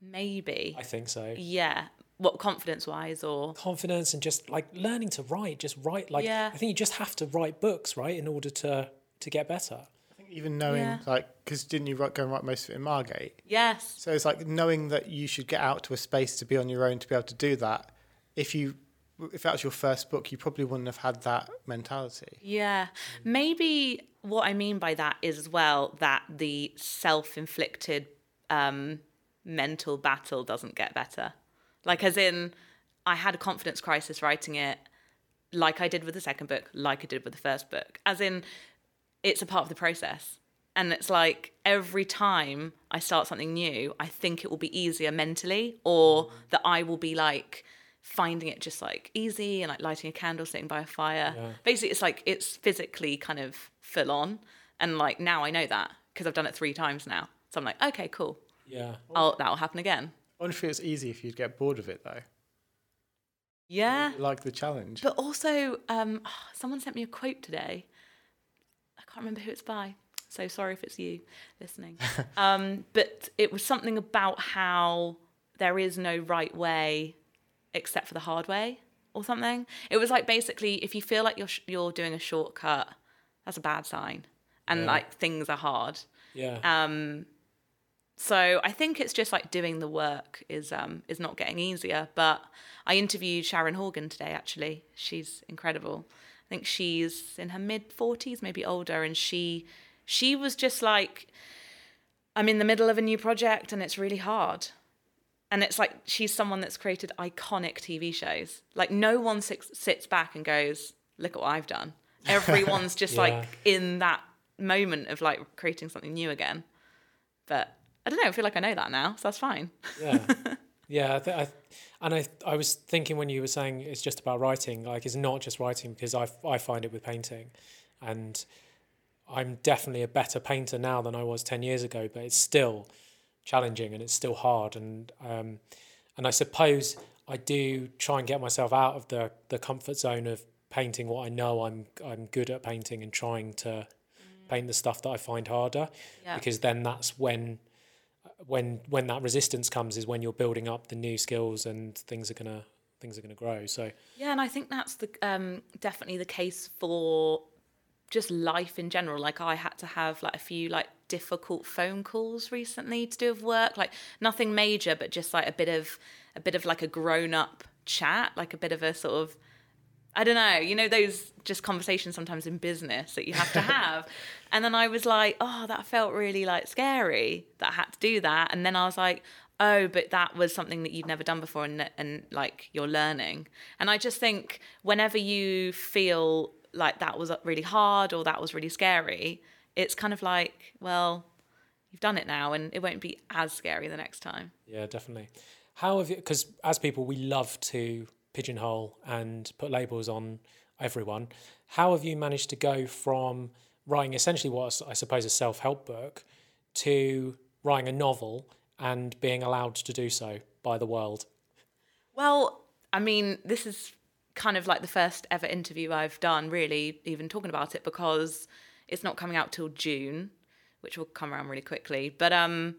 maybe. I think so. Yeah. What confidence wise or Confidence and just like learning to write, just write. Like Yeah. I think you just have to write books, right, in order to to get better. I think even knowing, Yeah. like, because didn't you write, go and write most of it in Margate? yes. So it's like knowing that you should get out to a space to be on your own to be able to do that. If you, if that was your first book, you probably wouldn't have had that mentality. Yeah. Maybe what I mean by that is as well that the self inflicted um, mental battle doesn't get better. Like, as in, I had a confidence crisis writing it, like I did with the second book, like I did with the first book. As in, it's a part of the process. And it's like every time I start something new, I think it will be easier mentally, or that I will be like finding it just like easy and like lighting a candle, sitting by a fire. Yeah. Basically, it's like it's physically kind of full on. And like now I know that because I've done it three times now. So I'm like, okay, cool. Yeah. I'll, that'll happen again. I wonder if it's easy if you'd get bored of it though. Yeah. You like the challenge. But also, um, someone sent me a quote today. I can't remember who it's by. So sorry if it's you listening. um, but it was something about how there is no right way except for the hard way or something. It was like basically if you feel like you're sh- you're doing a shortcut, that's a bad sign. And Yeah. like things are hard. Yeah. Um, so I think it's just like doing the work is um, is not getting easier. But I interviewed Sharon Horgan today. Actually, she's incredible. I think she's in her mid forties, maybe older, and she she was just like, I'm in the middle of a new project and it's really hard. And it's like she's someone that's created iconic TV shows. Like no one sits, sits back and goes, "Look at what I've done." Everyone's just Yeah. like in that moment of like creating something new again. But I don't know. I feel like I know that now, so that's fine. yeah yeah I th- I, and I, I was thinking when you were saying it's just about writing like it's not just writing because I, I find it with painting and i'm definitely a better painter now than i was 10 years ago but it's still challenging and it's still hard and um, and I suppose I do try and get myself out of the the comfort zone of painting what I know I'm I'm good at painting and trying to paint the stuff that I find harder Yeah. because then that's when when when that resistance comes is when you're building up the new skills and things are gonna things are gonna grow so Yeah, and I think that's the um, definitely the case for just life in general. Like I had to have like a few like difficult phone calls recently to do with work, like nothing major, but just like a bit of a bit of like a grown up chat, like a bit of a sort of I don't know, you know those just conversations sometimes in business that you have to have. and then I was like, oh, that felt really like scary that I had to do that. And then I was like, oh, but that was something that you'd never done before and and like you're learning. And I just think whenever you feel like that was really hard or that was really scary, it's kind of like, well, you've done it now and it won't be as scary the next time. Yeah, definitely. How have you? Because as people, we love to pigeonhole and put labels on everyone. How have you managed to go from writing essentially what I suppose a self-help book to writing a novel and being allowed to do so by the world? Well, I mean, this is kind of like the first ever interview I've done, really, even talking about it, because it's not coming out till June, which will come around really quickly. But um,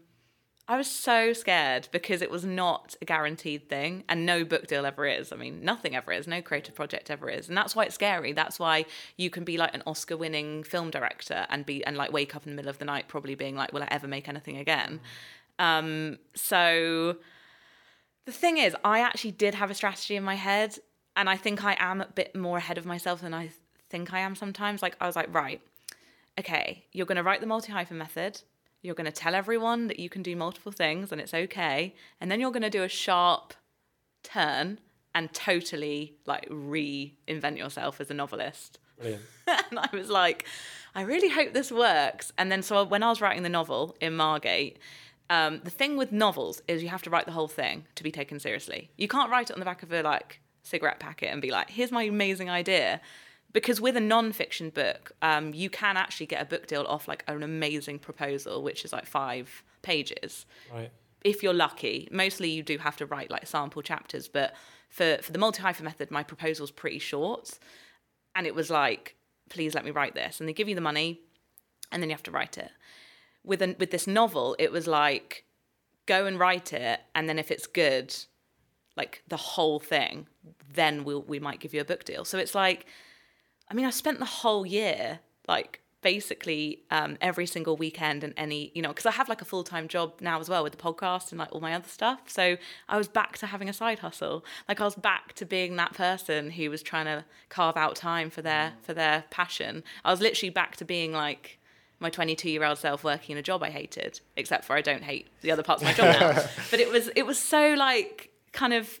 I was so scared because it was not a guaranteed thing, and no book deal ever is. I mean, nothing ever is. No creative project ever is, and that's why it's scary. That's why you can be like an Oscar-winning film director and be and like wake up in the middle of the night, probably being like, "Will I ever make anything again?" Um, so the thing is, I actually did have a strategy in my head, and I think I am a bit more ahead of myself than I think I am sometimes. Like, I was like, right, okay, you're going to write the multi hyphen method. You're going to tell everyone that you can do multiple things and it's okay. And then you're going to do a sharp turn and totally like reinvent yourself as a novelist. Brilliant. and I was like, I really hope this works. And then, so when I was writing the novel in Margate, um, the thing with novels is you have to write the whole thing to be taken seriously. You can't write it on the back of a like cigarette packet and be like, "Here's my amazing idea," because with a non-fiction book, um, you can actually get a book deal off like an amazing proposal, which is like five pages Right. if you're lucky. Mostly you do have to write like sample chapters, but for for the multi hyphen method, my proposal's pretty short, and it was like, please let me write this, and they give you the money, and then you have to write it. With an with this novel, it was like, go and write it, and then if it's good, like the whole thing, then we'll we might give you a book deal. So it's like, I mean, I spent the whole year like basically um, every single weekend and any you know because I have like a full time job now as well with the podcast and like all my other stuff. So I was back to having a side hustle. Like I was back to being that person who was trying to carve out time for their for their passion. I was literally back to being like my 22 year old self working in a job I hated, except for I don't hate the other parts of my job now. but it was it was so like kind of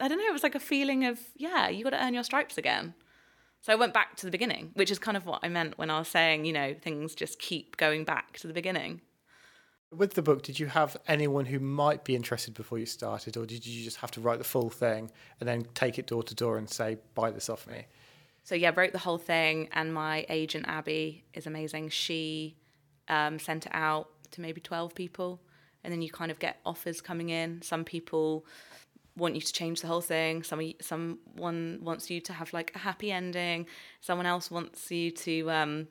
I don't know. It was like a feeling of yeah, you got to earn your stripes again. So I went back to the beginning, which is kind of what I meant when I was saying, you know, things just keep going back to the beginning. With the book, did you have anyone who might be interested before you started, or did you just have to write the full thing and then take it door to door and say, buy this off me? So yeah, wrote the whole thing, and my agent Abby is amazing. She um, sent it out to maybe twelve people, and then you kind of get offers coming in. Some people want you to change the whole thing. Some someone wants you to have like a happy ending. Someone else wants you to um,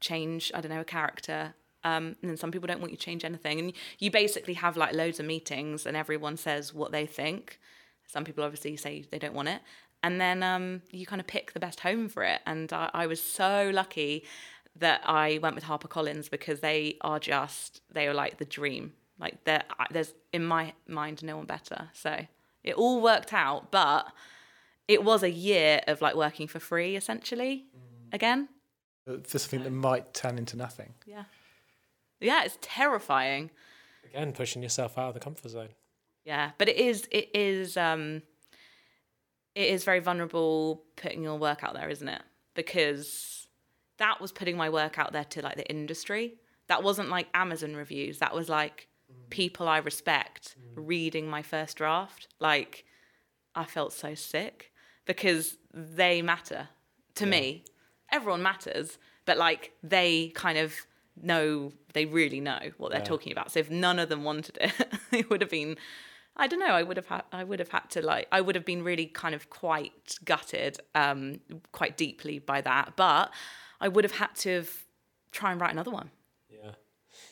change I don't know a character. Um, and then some people don't want you to change anything. And you basically have like loads of meetings, and everyone says what they think. Some people obviously say they don't want it, and then um, you kind of pick the best home for it. And I, I was so lucky that I went with HarperCollins because they are just they are like the dream. Like there, there's in my mind no one better. So it all worked out, but it was a year of like working for free essentially again. Uh, For something that might turn into nothing. Yeah. Yeah, it's terrifying. Again, pushing yourself out of the comfort zone. Yeah, but it is it is um it is very vulnerable putting your work out there, isn't it? Because that was putting my work out there to like the industry. That wasn't like Amazon reviews. That was like people I respect reading my first draft. Like I felt so sick because they matter to me. Everyone matters, but like they kind of know they really know what they're Yeah. talking about. So if none of them wanted it, it would have been I don't know, I would have had I would have had to like I would have been really kind of quite gutted um quite deeply by that, but I would have had to have try and write another one. Yeah.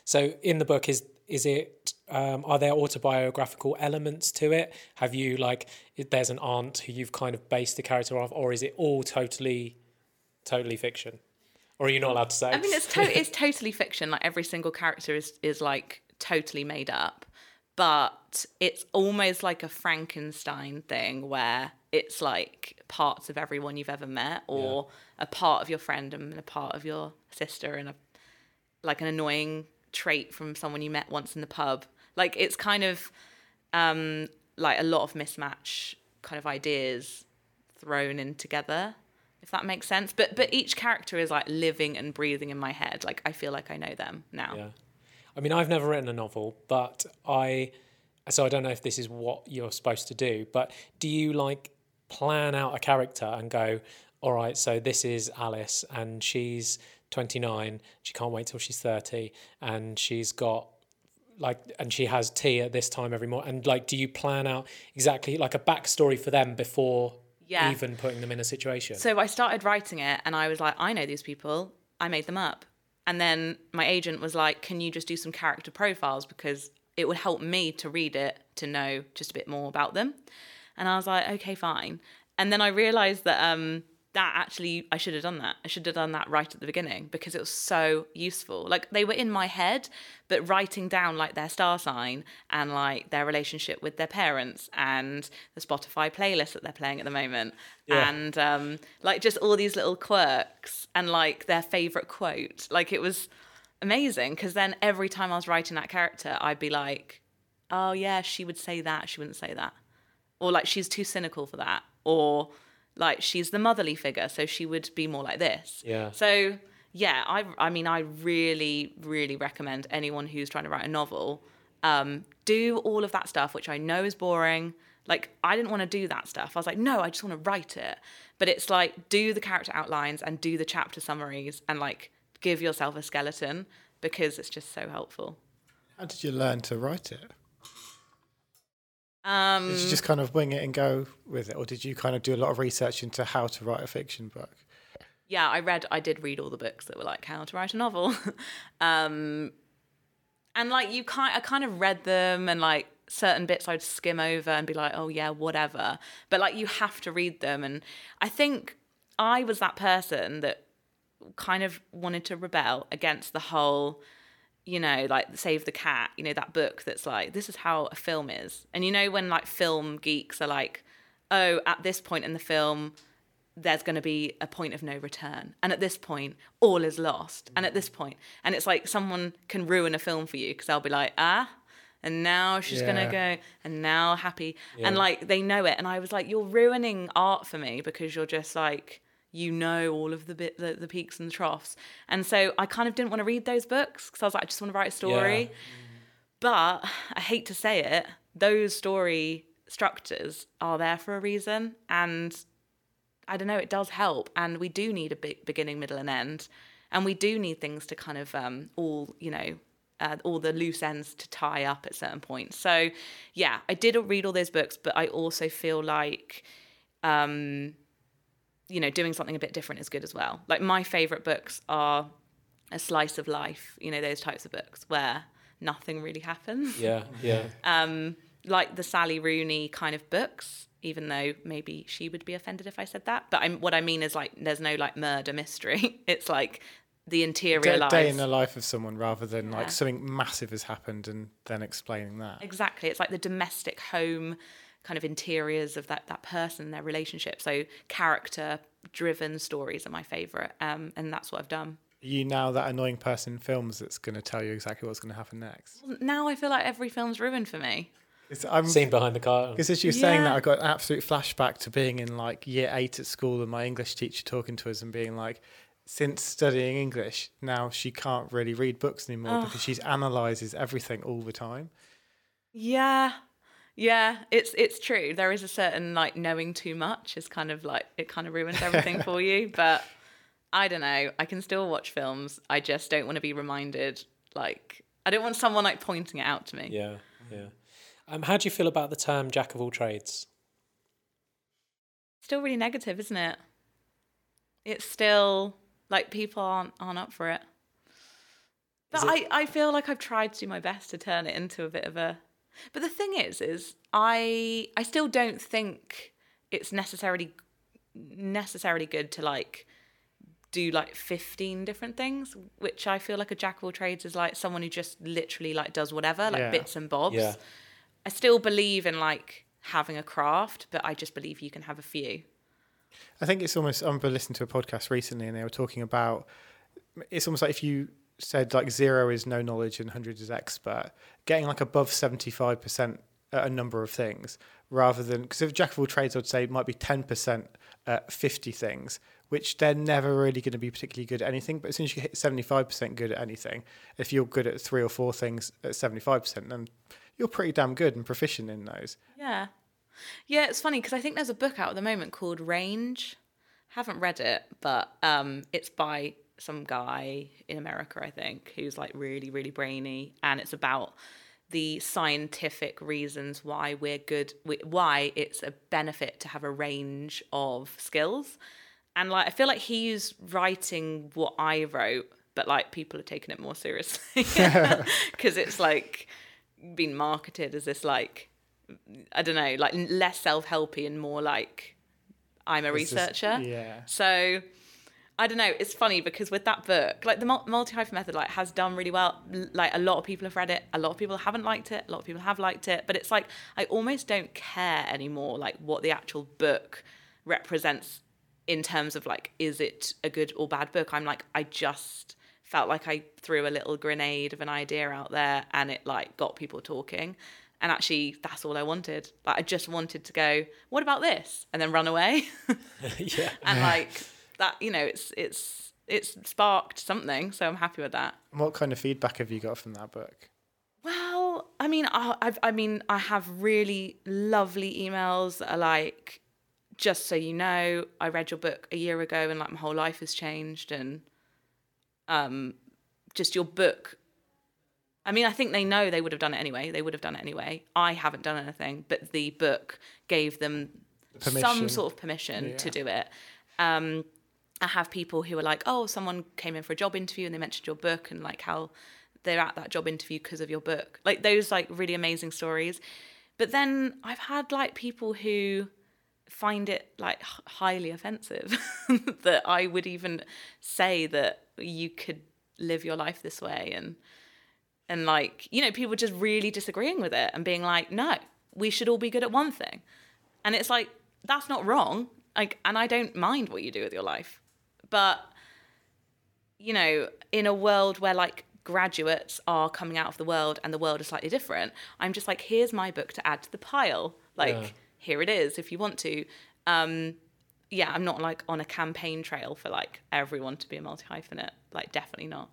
So in the book, is is it? Um, are there autobiographical elements to it? Have you like? There's an aunt who you've kind of based the character off, or is it all totally, totally fiction? Or are you not allowed to say? I mean, it's to- it's totally fiction. Like every single character is is like totally made up, but it's almost like a Frankenstein thing where it's like parts of everyone you've ever met, or a part of your friend and a part of your sister, and a like an annoying trait from someone you met once in the pub. Like it's kind of um, like a lot of mismatch kind of ideas thrown in together if that makes sense but but each character is like living and breathing in my head like i feel like i know them now Yeah. I mean, I've never written a novel, but I, so I don't know if this is what you're supposed to do, but do you like plan out a character and go, all right, so this is Alice and she's 29, she can't wait till she's 30, and she's got like, and she has tea at this time every morning. And like, do you plan out exactly like a backstory for them before Yeah. even putting them in a situation? So I started writing it and I was like, I know these people. I made them up. And then my agent was like, Can you just do some character profiles? Because it would help me to read it to know just a bit more about them. And I was like, Okay, fine. And then I realized that um, that actually, I should have done that. I should have done that right at the beginning because it was so useful. Like they were in my head, but writing down like their star sign and like their relationship with their parents and the Spotify playlist that they're playing at the moment Yeah. and um, like just all these little quirks and like their favorite quote. Like it was amazing because then every time I was writing that character, I'd be like, oh yeah, she would say that, she wouldn't say that. Or like she's too cynical for that. Or like she's the motherly figure, so she would be more like this. Yeah. So yeah, I I mean I really, really recommend anyone who's trying to write a novel, um, do all of that stuff, which I know is boring. Like I didn't want to do that stuff. I was like, no, I just want to write it. But it's like do the character outlines and do the chapter summaries and like give yourself a skeleton because it's just so helpful. How did you learn to write it? Um, Did you just kind of wing it and go with it, or did you kind of do a lot of research into how to write a fiction book? yeah, I read, I did read all the books that were like how to write a novel. um, and like you kind, I kind of read them and like certain bits I'd skim over and be like, oh yeah, whatever. But like you have to read them. And I think I was that person that kind of wanted to rebel against the whole, you know, like Save the Cat, you know, that book that's like, this is how a film is. And you know, when like film geeks are like, oh, at this point in the film, there's going to be a point of no return. And at this point, all is lost. And at this point, and it's like someone can ruin a film for you because they'll be like, ah, and now she's going to go, and now happy. And like they know it. And I was like, you're ruining art for me because you're just like, you know all of the bit the, the peaks and the troughs. And so I kind of didn't want to read those books because I was like, I just want to write a story. But I hate to say it, those story structures are there for a reason. And I don't know, it does help. And we do need a big beginning, middle, and end. And we do need things to kind of um, all, you know, uh, all the loose ends to tie up at certain points. So, yeah, I did read all those books, but I also feel like, um, you know, doing something a bit different is good as well. Like, my favorite books are A Slice of Life, you know, those types of books where nothing really happens yeah, yeah. um, like the Sally Rooney kind of books, even though maybe she would be offended if I said that. But I'm, what I mean is like there's no like murder mystery. it's like the interior Day, lives. day in the life of someone rather than Yeah. like something massive has happened and then explaining that. Exactly. It's like the domestic home kind of interiors of that that person, their relationship. So character driven stories are my favorite, um, and that's what I've done. Are you now that annoying person in films that's going to tell you exactly what's going to happen next? Now I feel like every film's ruined for me. It's, I'm, seen behind the car. Because as you were saying that, Yeah. I got an absolute flashback to being in like year eight at school and my English teacher talking to us and being like, since studying English, now she can't really read books anymore because she analyzes everything all the time. Yeah. Yeah, it's it's true. There is a certain like knowing too much is kind of like it kind of ruins everything for you. But I don't know. I can still watch films. I just don't want to be reminded. Like, I don't want someone like pointing it out to me. Yeah, yeah. Um, how do you feel about the term jack of all trades? Still really negative, isn't it? It's still like people aren't aren't up for it. But it- I, I feel like I've tried to do my best to turn it into a bit of a but the thing is is I I still don't think it's necessarily necessarily good to like do like 15 different things which I feel like a jack of all trades is like someone who just literally like does whatever like Yeah. bits and bobs. Yeah. I still believe in like having a craft, but I just believe you can have a few. I think it's almost. I remember listening to a podcast recently, and they were talking about. It's almost like if you said like zero is no knowledge and hundred is expert, getting like above seventy five percent at a number of things, rather than because if jack of all trades, I'd say might be ten percent at fifty things, which they're never really going to be particularly good at anything. But as soon as you hit seventy five percent good at anything, if you're good at three or four things at seventy five percent, then you're pretty damn good and proficient in those. Yeah. Yeah, it's funny because I think there's a book out at the moment called Range. Haven't read it, but um, it's by some guy in America, I think, who's like really, really brainy, and it's about the scientific reasons why we're good, why it's a benefit to have a range of skills. And like, I feel like he's writing what I wrote, but like people are taking it more seriously because it's like been marketed as this like I don't know, like less self helpy and more like I'm a It's just- researcher. yeah. So I don't know. It's funny because with that book, like the multi hyphen method, like has done really well. Like a lot of people have read it. A lot of people haven't liked it. A lot of people have liked it. But it's like I almost don't care anymore. Like what the actual book represents in terms of like is it a good or bad book. I'm like I just felt like I threw a little grenade of an idea out there and it like got people talking. And actually, that's all I wanted. Like, I just wanted to go, what about this? And then run away. yeah. and like that you know it's it's it's sparked something so i'm happy with that And what kind of feedback have you got from that book? well i mean I, I've, I mean i have really lovely emails that are like just so you know i read your book a year ago and like my whole life has changed and um just your book I mean, I think they know they would have done it anyway. They would have done it anyway. I haven't done anything, but the book gave them some sort of permission Yeah. to do it. Um, I have people who are like, oh, someone came in for a job interview and they mentioned your book and like how they're at that job interview because of your book. Like those like really amazing stories. But then I've had like people who find it like highly offensive that I would even say that you could live your life this way and and like you know people just really disagreeing with it and being like no we should all be good at one thing and it's like that's not wrong like and i don't mind what you do with your life but you know in a world where like graduates are coming out of the world and the world is slightly different i'm just like here's my book to add to the pile like Yeah. here it is if you want to um yeah i'm not like on a campaign trail for like everyone to be a multi hyphenate like definitely not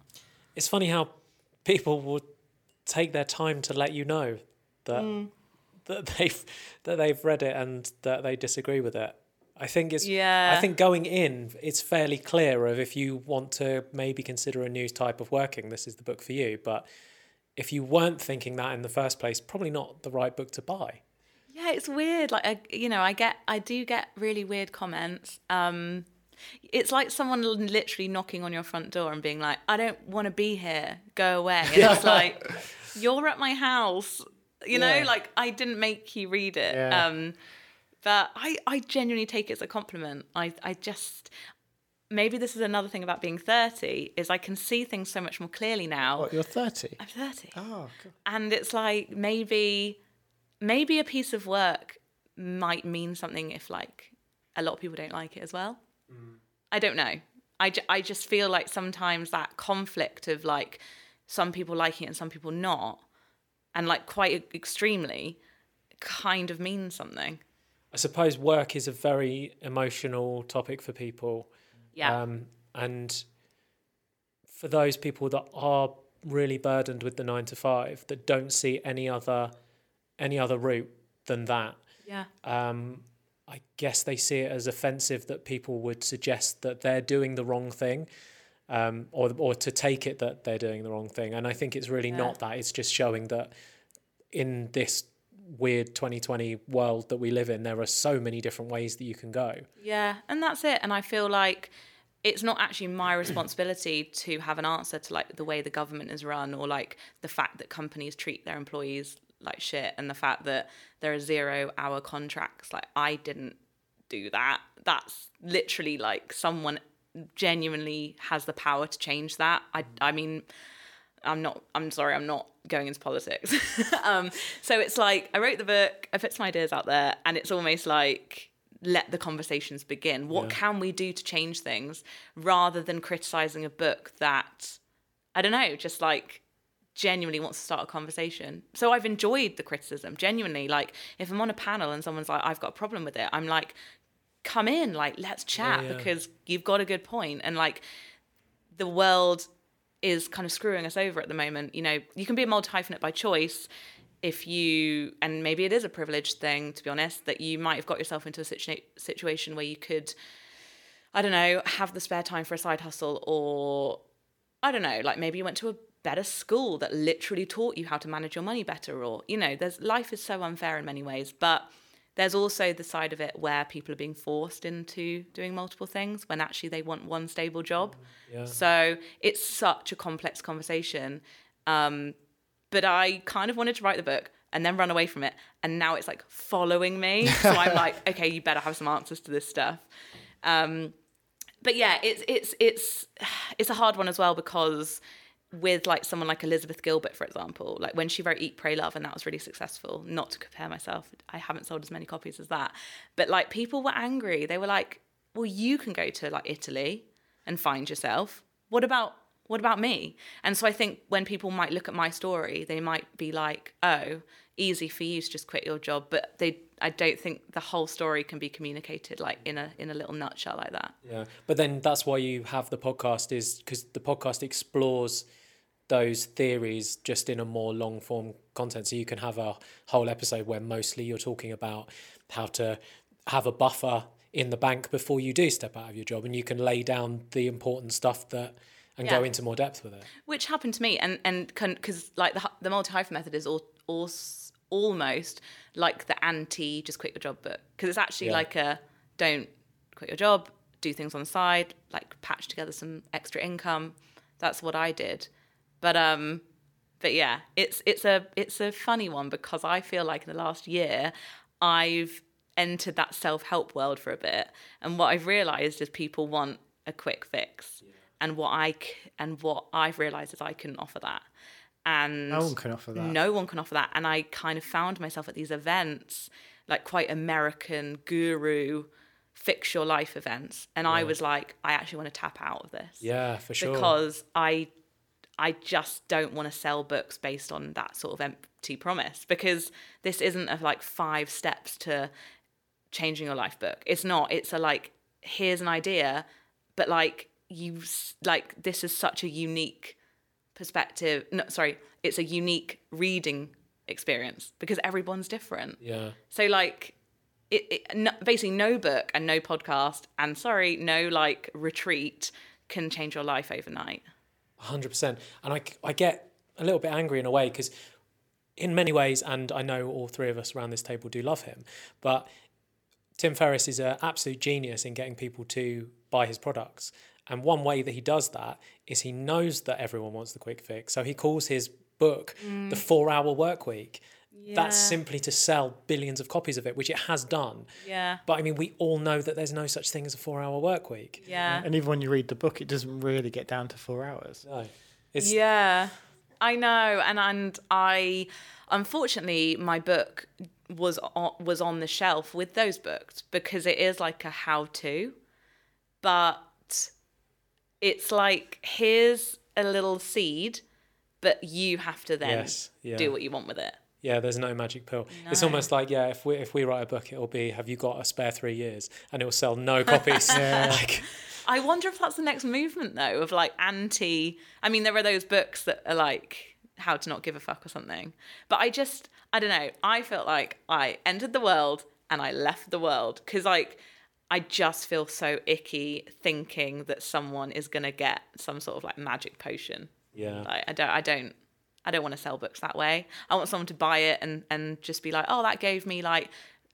It's funny how people will take their time to let you know that Mm. that they've that they've read it and that they disagree with it. I think it's Yeah. I think going in, it's fairly clear of if you want to maybe consider a new type of working, this is the book for you. But if you weren't thinking that in the first place, probably not the right book to buy. Yeah, it's weird. Like, I, you know, I get, I do get really weird comments. Um, it's like someone literally knocking on your front door and being like, "I don't want to be here. Go away." And it's like, you're at my house. You know, Yeah. like I didn't make you read it. Yeah. Um, but I, I genuinely take it as a compliment. I, I just. Maybe this is another thing about being 30 is I can see things so much more clearly now. What, you're 30? I'm 30 Oh, cool. and it's like maybe maybe a piece of work might mean something if like a lot of people don't like it as well mm. i don't know I, ju- I just feel like sometimes that conflict of like some people liking it and some people not and like quite extremely kind of means something I suppose work is a very emotional topic for people. yeah Um, and for those people that are really burdened with the nine to five, that don't see any other any other route than that, yeah um, I guess they see it as offensive that people would suggest that they're doing the wrong thing. Um, or, or to take it that they're doing the wrong thing. And I think it's really Yeah. not that. It's just showing that in this weird 2020 world that we live in, there are so many different ways that you can go. Yeah, and that's it. And I feel like it's not actually my responsibility to have an answer to like the way the government is run or like the fact that companies treat their employees like shit and the fact that there are zero hour contracts. Like I didn't do that. That's literally like someone genuinely has the power to change that. I I mean I'm not I'm sorry, I'm not going into politics. um, so it's like I wrote the book, I put some ideas out there, and it's almost like let the conversations begin. What Yeah. can we do to change things rather than criticizing a book that I don't know, just like genuinely wants to start a conversation. So I've enjoyed the criticism, genuinely. Like if I'm on a panel and someone's like, I've got a problem with it, I'm like, come in, like let's chat yeah. because you've got a good point. And like the world is kind of screwing us over at the moment. You know, you can be a multi hyphenate by choice if you, and maybe it is a privileged thing, to be honest, that you might have got yourself into a situa- situation where you could, I don't know, have the spare time for a side hustle, or I don't know, like maybe you went to a better school that literally taught you how to manage your money better, or, you know, there's life is so unfair in many ways. But there's also the side of it where people are being forced into doing multiple things when actually they want one stable job. Yeah. So it's such a complex conversation. Um, but I kind of wanted to write the book and then run away from it. And now it's like following me. So I'm like, okay, you better have some answers to this stuff. Um, but yeah, it's it's it's it's a hard one as well because with like someone like Elizabeth Gilbert, for example, like when she wrote Eat, Pray, Love, and that was really successful. Not to compare myself, I haven't sold as many copies as that, but like people were angry. They were like, "Well, you can go to like Italy and find yourself. What about what about me?" And so I think when people might look at my story, they might be like, "Oh, easy for you to just quit your job," but they. I don't think the whole story can be communicated like in a in a little nutshell like that. Yeah, but then that's why you have the podcast is because the podcast explores those theories just in a more long form content. So you can have a whole episode where mostly you're talking about how to have a buffer in the bank before you do step out of your job, and you can lay down the important stuff that and go into more depth with it. which happened to me and and because like the the multi hyphen method is all, all almost like the anti just quit your job book because it's actually Yeah. like a don't quit your job do things on the side like patch together some extra income that's what i did but um but yeah it's it's a it's a funny one because i feel like in the last year i've entered that self-help world for a bit. And what i've realized is people want a quick fix. And what i and what i've realized is i couldn't offer that. And No one can offer that. no one can offer that. And i kind of found myself at these events like quite american guru fix your life events. And i was like i actually want to tap out of this. Yeah, for sure. because I I just don't want to sell books based on that sort of empty promise because this isn't a like five steps to changing your life book. It's not. It's a like here's an idea, but like you like this is such a unique perspective. No, sorry, it's a unique reading experience because everyone's different. yeah, So like it, it no, basically no book and no podcast and sorry, no like retreat can change your life overnight. Hundred percent. And I, I get a little bit angry in a way because, in many ways, and I know all three of us around this table do love him, but Tim Ferriss is an absolute genius in getting people to buy his products. And one way that he does that is he knows that everyone wants the quick fix, so he calls his book mm. the Four-Hour Work Week. That's simply to sell billions of copies of it, which it has done. Yeah. But I mean, we all know that there's no such thing as a four-hour work week. Yeah. And even when you read the book, it doesn't really get down to four hours. No, it's Yeah. I know and and I unfortunately my book was on, was on the shelf with those books because it is like a how to but it's like here's a little seed but you have to then Yes, yeah. do what you want with it. Yeah, there's no magic pill. It's almost like yeah, if we if we write a book, it'll be have you got a spare three years, and it will sell no copies. like, I wonder if that's the next movement though of like anti I mean there are those books that are like how to not give a fuck or something. But I just I don't know, I felt like I entered the world and I left the world because like I just feel so icky thinking that someone is gonna get some sort of like magic potion. Yeah. Like, I don't, I don't, I don't want to sell books that way. I want someone to buy it and and just be like, oh, that gave me like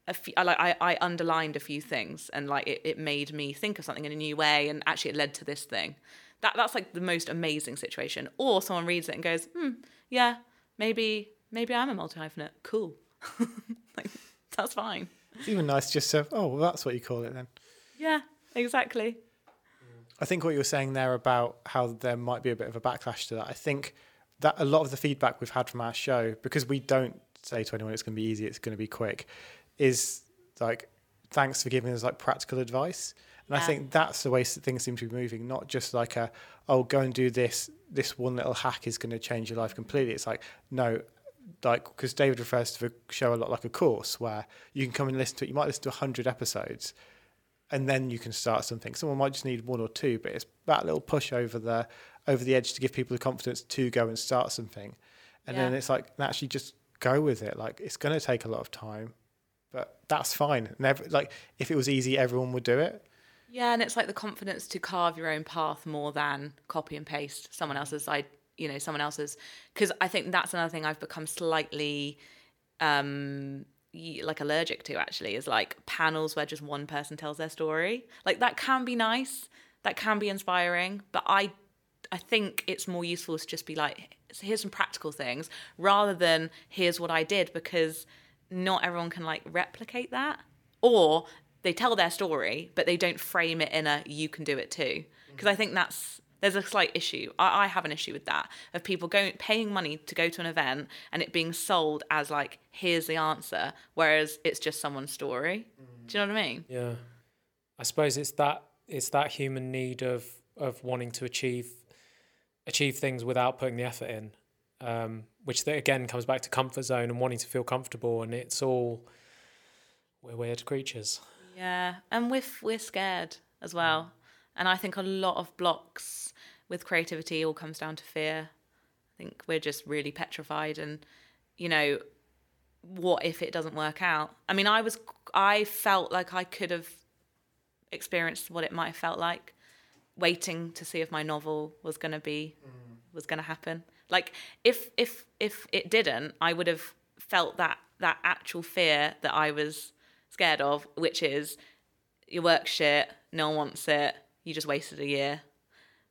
a few, I like I, I underlined a few things and like it, it made me think of something in a new way and actually it led to this thing. That that's like the most amazing situation. Or someone reads it and goes, hmm, yeah, maybe maybe I'm a multi hyphenate. Cool. like that's fine. It's even nice just to, oh, well, that's what you call it then. Yeah, exactly. I think what you were saying there about how there might be a bit of a backlash to that. I think that a lot of the feedback we've had from our show, because we don't say to anyone it's going to be easy, it's going to be quick, is like, thanks for giving us like practical advice. And I think that's the way things seem to be moving, not just like a, oh, go and do this, this one little hack is going to change your life completely. It's like, no, like, because David refers to the show a lot like a course where you can come and listen to it. You might listen to 100 episodes and then you can start something. Someone might just need one or two, but it's that little push over the over the edge to give people the confidence to go and start something. And then it's like actually just go with it. Like it's going to take a lot of time, but that's fine. Never like if it was easy, everyone would do it. Yeah, and it's like the confidence to carve your own path more than copy and paste someone else's side, you know, someone else's. Because I think that's another thing I've become slightly um like allergic to actually is like panels where just one person tells their story. Like that can be nice, that can be inspiring, but I I think it's more useful to just be like, here's some practical things rather than here's what I did because not everyone can like replicate that. Or they tell their story, but they don't frame it in a you can do it too. Mm. Because I think that's there's a slight issue. I, I have an issue with that of people going paying money to go to an event and it being sold as like here's the answer, whereas it's just someone's story. Do you know what I mean? Mm. Yeah, I suppose it's that it's that human need of of wanting to achieve achieve things without putting the effort in, um, which again comes back to comfort zone and wanting to feel comfortable. And it's all we're weird creatures. Yeah, and we're we're scared as well, and I think a lot of blocks with creativity all comes down to fear. I think we're just really petrified, and you know, what if it doesn't work out? I mean, I was I felt like I could have experienced what it might have felt like, waiting to see if my novel was going to be mm. was going to happen. Like if if if it didn't, I would have felt that that actual fear that I was scared of, which is your work shit, no one wants it, you just wasted a year.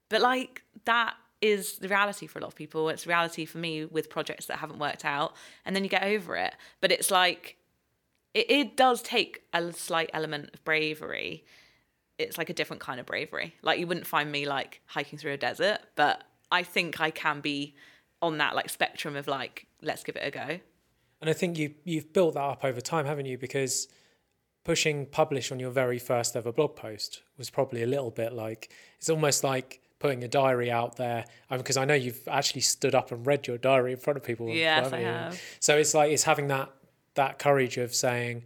But like that is the reality for a lot of people. It's reality for me with projects that haven't worked out, and then you get over it. But it's like it, it does take a slight element of bravery. It's like a different kind of bravery. Like you wouldn't find me like hiking through a desert, but I think I can be on that like spectrum of like let's give it a go. And I think you you've built that up over time, haven't you? Because pushing publish on your very first ever blog post was probably a little bit like it's almost like putting a diary out there because I know you've actually stood up and read your diary in front of people. Yes, I have. So it's like it's having that that courage of saying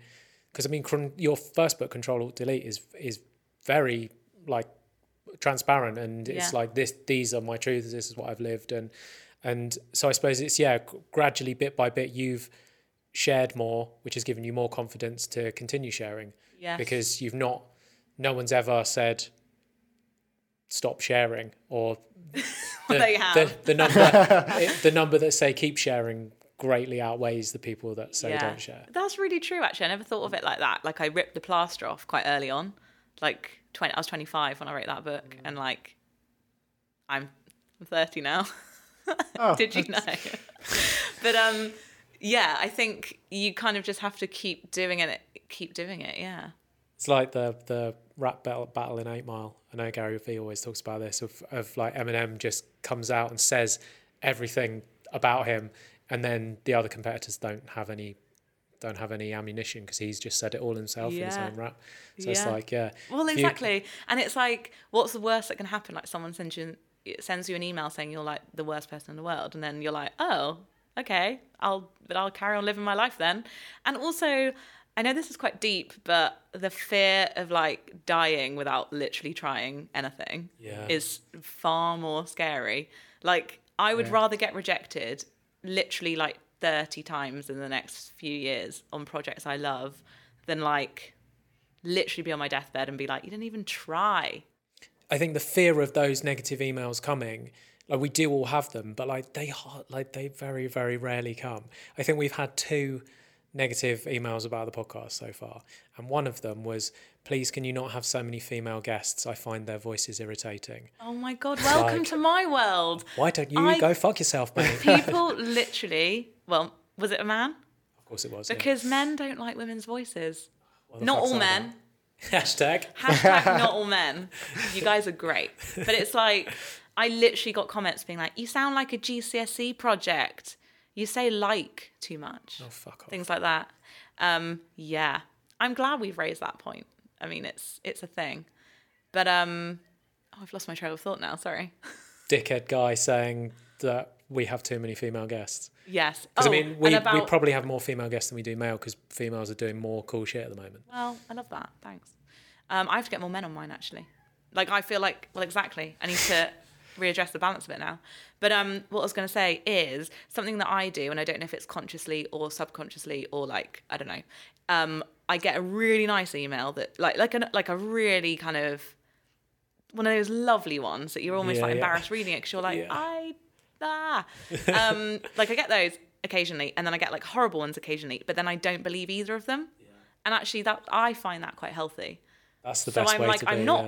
because I mean your first book Control Alt Delete is is very like transparent and it's like this these are my truths this is what I've lived and and so I suppose it's yeah gradually bit by bit you've shared more which has given you more confidence to continue sharing Yes. because you've not no one's ever said stop sharing or the, They the, the number it- the number that say keep sharing greatly outweighs the people that say don't share That's really true. Actually, I never thought of it like that. Like I ripped the plaster off quite early on. Like twenty, I was twenty five when I wrote that book, and like I'm I'm thirty now. Oh, Did you know? but um, yeah, I think you kind of just have to keep doing it. Keep doing it. Yeah. It's like the the rap battle, battle in Eight Mile. I know Gary Vee always talks about this of of like Eminem just comes out and says everything about him, and then the other competitors don't have any don't have any ammunition because he's just said it all himself in his own rap. So it's like yeah, Well, if you- exactly. And it's like, what's the worst that can happen? Like someone sends you sends you an email saying you're like the worst person in the world, and then you're like, oh, okay, I'll but I'll carry on living my life then. And also, I know this is quite deep, but the fear of like dying without literally trying anything Yeah. is far more scary. Like I would Yeah. rather get rejected literally like 30 times in the next few years on projects I love than like literally be on my deathbed and be like, you didn't even try. I think the fear of those negative emails coming, like we do all have them, but like they har- like they very very rarely come. I think we've had two negative emails about the podcast so far, and one of them was, "Please, can you not have so many female guests? I find their voices irritating. Oh my god, welcome Like- to my world. Why don't you I- go fuck yourself, mate?" People literally, well, was it a man? of course it was. yeah. Because men don't like women's voices. Not all men. about? Hashtag. Hashtag not all men. You guys are great. But it's like, I literally got comments being like, you sound like a GCSE project. You say like too much. Oh fuck off. Things like that. Um, yeah. I'm glad we've raised that point. I mean, it's it's a thing. But um, oh, I've lost my trail of thought now. Sorry. Dickhead guy saying that we have too many female guests. Yes. Because Oh, I mean, we, about, we probably have more female guests than we do male because females are doing more cool shit at the moment. Well, I love that. Thanks. Um, I have to get more men on mine actually. Like I feel like well exactly. I need to readdress the balance a bit now. But um, what I was going to say is something that I do, and I don't know if it's consciously or subconsciously or like I don't know. Um, I get a really nice email that like like a like a really kind of one of those lovely ones that you're almost Yeah, like yeah. embarrassed reading it because you're like Yeah. I ah um like I get those occasionally and then I get like horrible ones occasionally but then I don't believe either of them and actually that I find that quite healthy That's the so best I'm way like to be. I'm not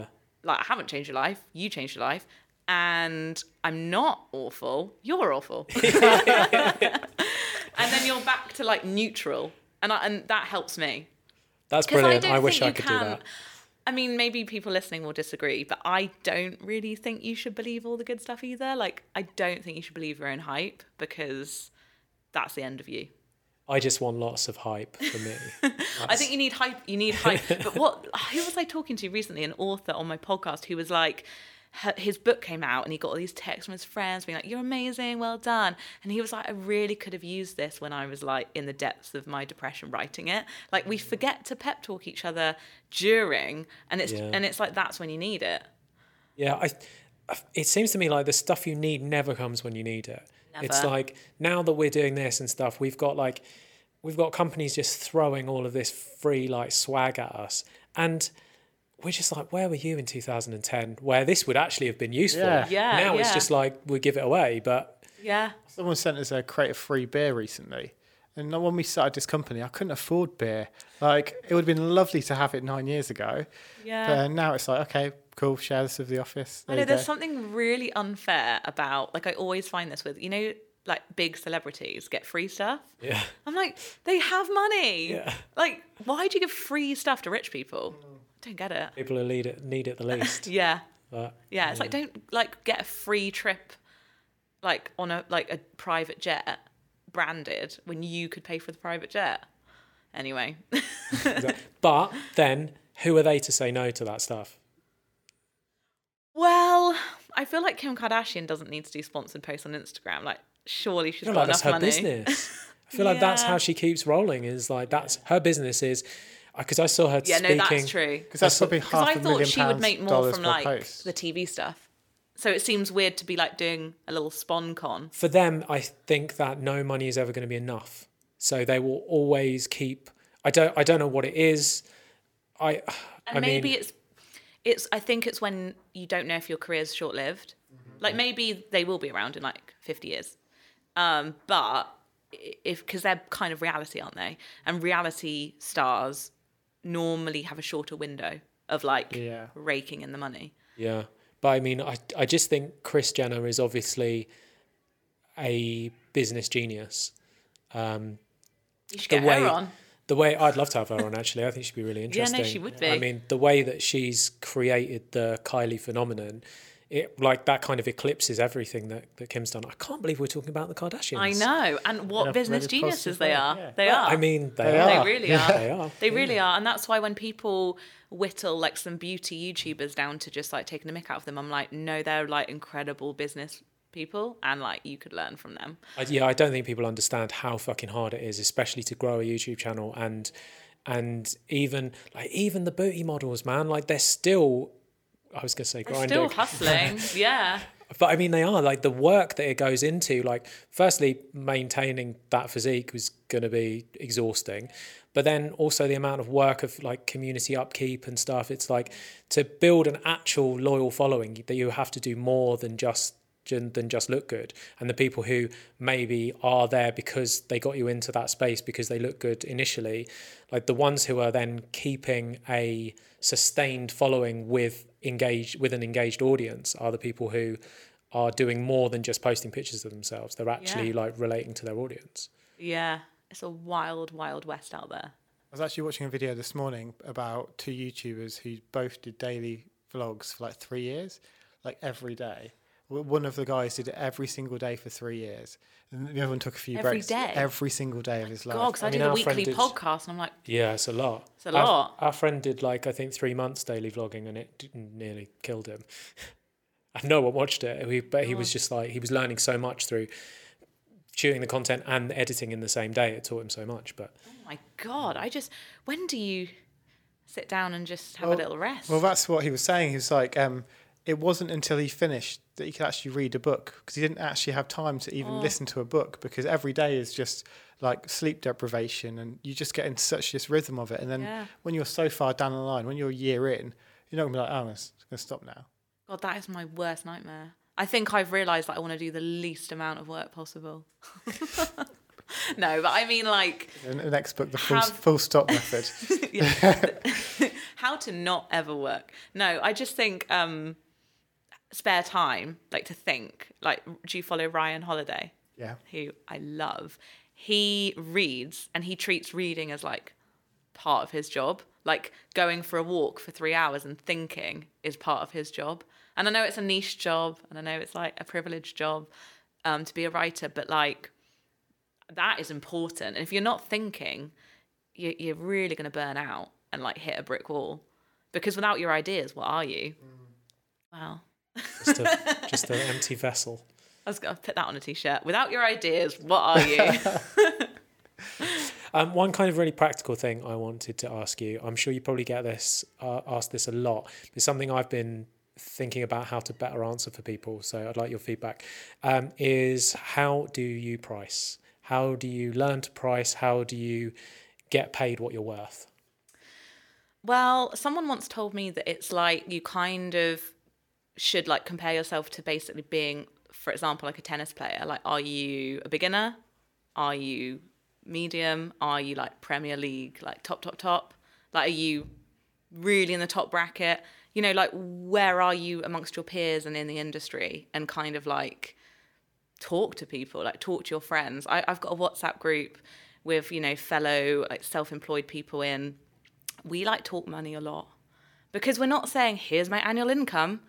like I haven't changed your life you changed your life and I'm not awful you're awful and then you're back to like neutral and I, and that helps me That's brilliant. I I, wish I could can. do that. I mean, maybe people listening will disagree, but I don't really think you should believe all the good stuff either. Like, I don't think you should believe your own hype because that's the end of you. I just want lots of hype for me. I think you need hype. You need hype. but what? Who was I talking to recently? An author on my podcast who was like, her- his book came out and he got all these texts from his friends being like, "You're amazing, well done." And he was like, "I really could have used this when I was like in the depths of my depression writing it." Like we forget to pep talk each other during, and it's Yeah. and it's like that's when you need it. Yeah, I. It seems to me like the stuff you need never comes when you need it. It's like now that we're doing this and stuff, we've got like, we've got companies just throwing all of this free like swag at us, and we're just like, where were you in 2010, where this would actually have been useful? Yeah. Yeah, Now it's just like we give it away, but Yeah. Someone sent us a crate of free beer recently. And when we started this company, I couldn't afford beer. Like, it would have been lovely to have it nine years ago. Yeah. But now it's like, okay, cool, share this with the office. I know there's something really unfair about like I always find this with you know like big celebrities get free stuff. yeah, I'm like they have money. Yeah. Like why do you give free stuff to rich people? I don't get it. people who need it need it the least. Yeah. but Yeah, it's like don't like get a free trip like on a like a private jet branded when you could pay for the private jet. Anyway. but then who are they to say no to that stuff? well, I feel like Kim Kardashian doesn't need to do sponsored posts on Instagram. Like surely she's got like that's enough her money. business. I feel like that's how she keeps rolling. Is like that's her business is because I saw her Yeah, speaking. no, that's true. Because that's probably half Because half I a thought she would make more from like post. the TV stuff. So it seems weird to be like doing a little spon con. For them, I think that no money is ever going to be enough. So they will always keep. I don't. I don't know what it is. I. And I maybe mean, it's it's I think it's when you don't know if your career is short lived. Like maybe they will be around in like 50 years. Um, but if because they're kind of reality, aren't they? And reality stars normally have a shorter window of like Yeah. raking in the money. Yeah, but I mean, I I just think Kris Jenner is obviously a business genius. Um, You should The get her way- on. the way I'd love to have her on actually, I think she'd be really interesting. Yeah, interesting. no, she would be. I mean, the way that she's created the Kylie phenomenon, it like that kind of eclipses everything that, that Kim's done. I can't believe we're talking about the Kardashians. I know, and what a business geniuses they are. yeah. They Well, are. I mean, they, They are. they really are. They are. They really are, and that's why when people whittle like some beauty YouTubers down to just like taking a mick out of them, I'm like, no, they're like incredible business people, and like you could learn from them. I, yeah, I don't think people understand how fucking hard it is, especially to grow a YouTube channel and and even like even the booty models, man. Like they're still. I was gonna say They're grinding. still hustling, yeah. but I mean, they are like the work that it goes into. Like, firstly, maintaining that physique was going to be exhausting, but then also the amount of work of like community upkeep and stuff. It's like to build an actual loyal following that you have to do more than just than just look good and the people who maybe are there because they got you into that space because they look good initially like the ones who are then keeping a sustained following with engaged with an engaged audience are the people who are doing more than just posting pictures of themselves they're actually Yeah. like relating to their audience Yeah, it's a wild, wild west out there. I was actually watching a video this morning about two YouTubers who both did daily vlogs for like three years, like every day. W- One of the guys did it every single day for three years, and the other one took a few Every breaks day? every single day of his life. God, because I, I mean, did a our friend weekly did- podcast, and I'm like, yeah it's a lot It's a lot. our, friend did like i think three months daily vlogging and it nearly killed him and no one watched it he, but he was just like he was learning so much through shooting the content and editing in the same day it taught him so much but oh my God, I just, when do you sit down and just have Well- a little rest? Well, that's what he was saying. He was like, um, it wasn't until he finished that he could actually read a book because he didn't actually have time to even listen to a book because every day is just like sleep deprivation and you just get in such this rhythm of it. And then Yeah. when you're so far down the line, when you're a year in, you're not gonna be like, oh, I'm to stop now. God, that is my worst nightmare. I think I've realised that I want to do the least amount of work possible. no, but I mean, like, And the next book, the full, Have- full stop method. how to not ever work. No, I just think um, spare time, like to think. Like, do you follow Ryan Holiday? Yeah. Who I love. He reads and he treats reading as like part of his job. Like going for a walk for three hours and thinking is part of his job. And I know it's a niche job and I know it's like a privileged job um, to be a writer, but like that is important. And if you're not thinking, you, you're really going to burn out and like hit a brick wall. Because without your ideas, what are you? Wow. Just a just an empty vessel I was going to put that on a t shirt. Without your ideas, what are you? Um, one kind of really practical thing I wanted to ask you. I'm sure you probably get this uh, asked this a lot. It's something I've been thinking about how to better answer for people. So I'd like your feedback. Um, is how do you price? How do you learn to price? How do you get paid what you're worth? Well, someone once told me that it's like you kind of should like compare yourself to basically being, for example, like a tennis player. Like, are you a beginner? Are you medium? Are you like Premier League, like top, top, top? Like, are you really in the top bracket? You know, like, where are you amongst your peers and in the industry? And kind of like, talk to people like talk to your friends I, i've got a whatsapp group with you know fellow like self-employed people in we like talk money a lot because we're not saying here's my annual income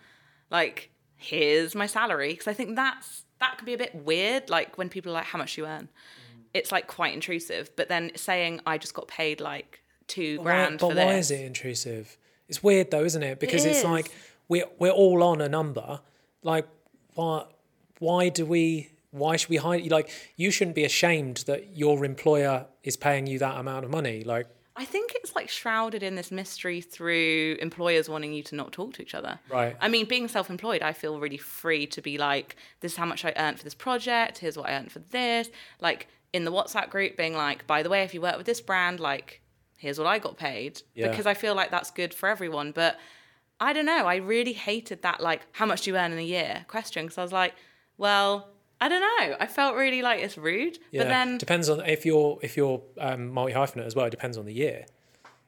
like here's my salary because i think that's that can be a bit weird like when people are like how much you earn mm. it's like quite intrusive but then saying i just got paid like two grand but why is it intrusive? It's weird though, isn't it? Because it's is. like we're we're all on a number. Like why why do we why should we hide like you shouldn't be ashamed that your employer is paying you that amount of money. Like I think it's like shrouded in this mystery through employers wanting you to not talk to each other. Right. I mean, being self employed, I feel really free to be like, this is how much I earned for this project. Here's what I earned for this. Like in the WhatsApp group, being like, by the way, if you work with this brand, like, here's what I got paid. Yeah. Because I feel like that's good for everyone. But I don't know. I really hated that, like, how much do you earn in a year question. Because I was like, well, I don't know. I felt really like it's rude. yeah, But then it depends on if you're if you're um, multi hyphenate as well. It depends on the year.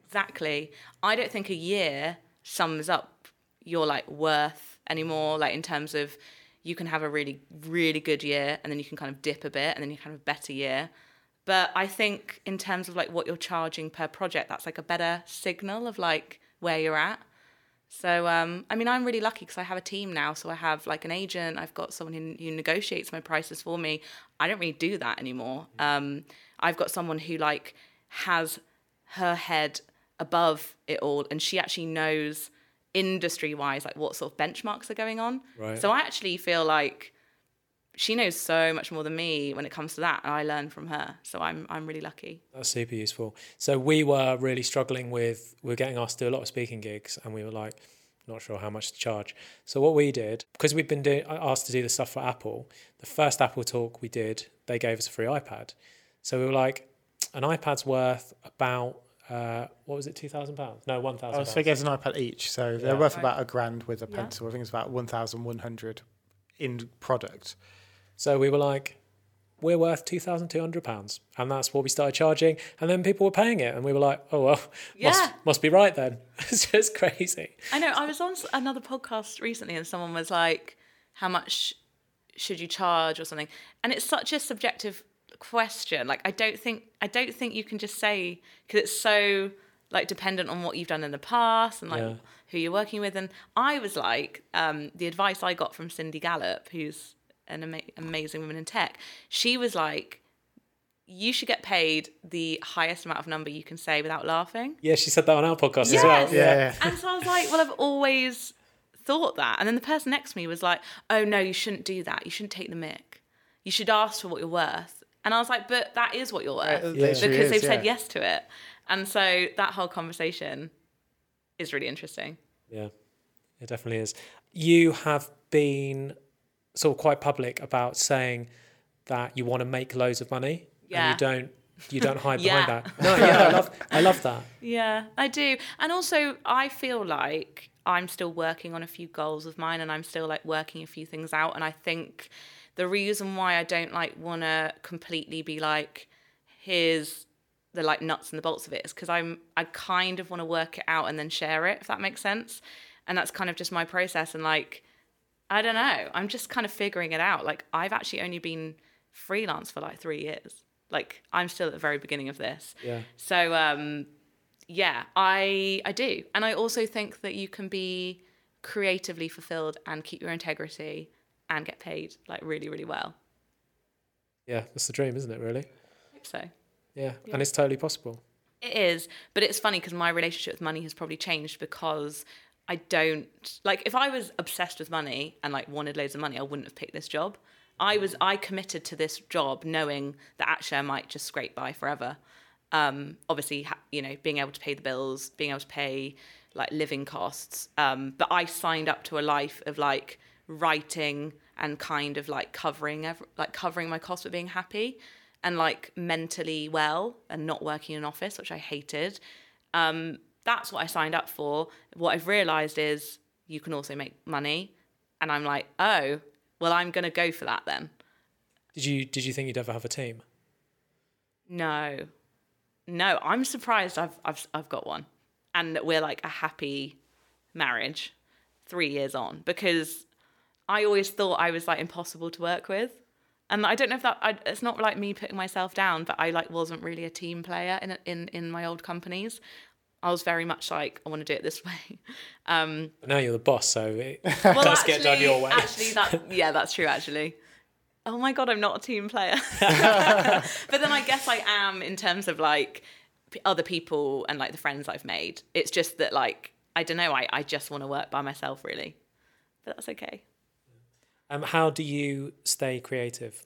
Exactly. I don't think a year sums up your like worth anymore. Like in terms of you can have a really, really good year and then you can kind of dip a bit and then you can have a better year. But I think in terms of like what you're charging per project, that's like a better signal of like where you're at. So um, I mean, I'm really lucky because I have a team now. So I have like an agent. I've got someone who, who negotiates my prices for me. I don't really do that anymore. Um, I've got someone who like has her head above it all, and she actually knows industry wise like what sort of benchmarks are going on. Right. So I actually feel like she knows so much more than me when it comes to that, and I learn from her. So I'm I'm really lucky. That's super useful. So we were really struggling with we were getting asked to do a lot of speaking gigs, and we were like, not sure how much to charge. So what we did, because we've been doing asked to do the stuff for Apple, the first Apple talk we did, they gave us a free iPad. So we were like, an iPad's worth about uh, what was it, two thousand pounds? No, one thousand. Oh, so they gave us an iPad each, so they're worth Right. about a grand with a Yeah. pencil. I think it's about one thousand one hundred in product. So we were like, we're worth two thousand two hundred pounds, and that's what we started charging. And then people were paying it, and we were like, oh well, Yeah. must must be right then. it's just crazy. I know. I was on another podcast recently, and someone was like, "How much should you charge?" or something. And it's such a subjective question. Like, I don't think I don't think you can just say because it's so like dependent on what you've done in the past and like Yeah. who you're working with. And I was like, um, the advice I got from Cindy Gallop, who's an ama- amazing woman in tech. She was like. You should get paid the highest amount of number you can say without laughing. Yeah, she said that on our podcast as well. Yeah, yeah. And so I was like, well, I've always thought that. And then the person next to me was like, oh, no, you shouldn't do that. You shouldn't take the mic. You should ask for what you're worth. And I was like, but that is what you're worth Yeah. because is, they've said yes to it. And so that whole conversation is really interesting. Yeah, it definitely is. You have been sort of quite public about saying that you want to make loads of money, Yeah. and you don't. You don't hide Yeah. behind that. No, yeah, I love, I love that. Yeah, I do. And also, I feel like I'm still working on a few goals of mine and I'm still like working a few things out. And I think the reason why I don't like want to completely be like, here's the like nuts and the bolts of it is because I'm, I kind of want to work it out and then share it, if that makes sense. And that's kind of just my process. And like, I don't know, I'm just kind of figuring it out. Like, I've actually only been freelance for like three years. Like, I'm still at the very beginning of this. Yeah, So um, yeah, I I do, and I also think that you can be creatively fulfilled and keep your integrity and get paid like really really well. yeah, that's the dream, isn't it? Really? So. Yeah, and it's totally possible. It is, but it's funny because my relationship with money has probably changed because I don't like if I was obsessed with money and like wanted loads of money, I wouldn't have picked this job. I was I committed to this job knowing that actually I might just scrape by forever. Um, obviously, you know, being able to pay the bills, being able to pay like living costs. Um, but I signed up to a life of like writing and kind of like covering ev- like covering my costs with being happy and like mentally well and not working in an office, which I hated. Um, that's what I signed up for. What I've realized is you can also make money, and I'm like, oh, well, I'm gonna go for that then. Did you Did you think you'd ever have a team? No, no, I'm surprised. I've I've I've got one, and that we're like a happy marriage, three years on because I always thought I was like impossible to work with. And I don't know if that I, it's not like me putting myself down, but I like wasn't really a team player in in in my old companies. I was very much like I want to do it this way. Um, But now you're the boss, so it well, does get done your way. Actually, that yeah, that's true. Actually, oh my god, I'm not a team player. but then I guess I am in terms of like other people and like the friends I've made. It's just that like I don't know. I I just want to work by myself really, but that's okay. Um, how do you stay creative?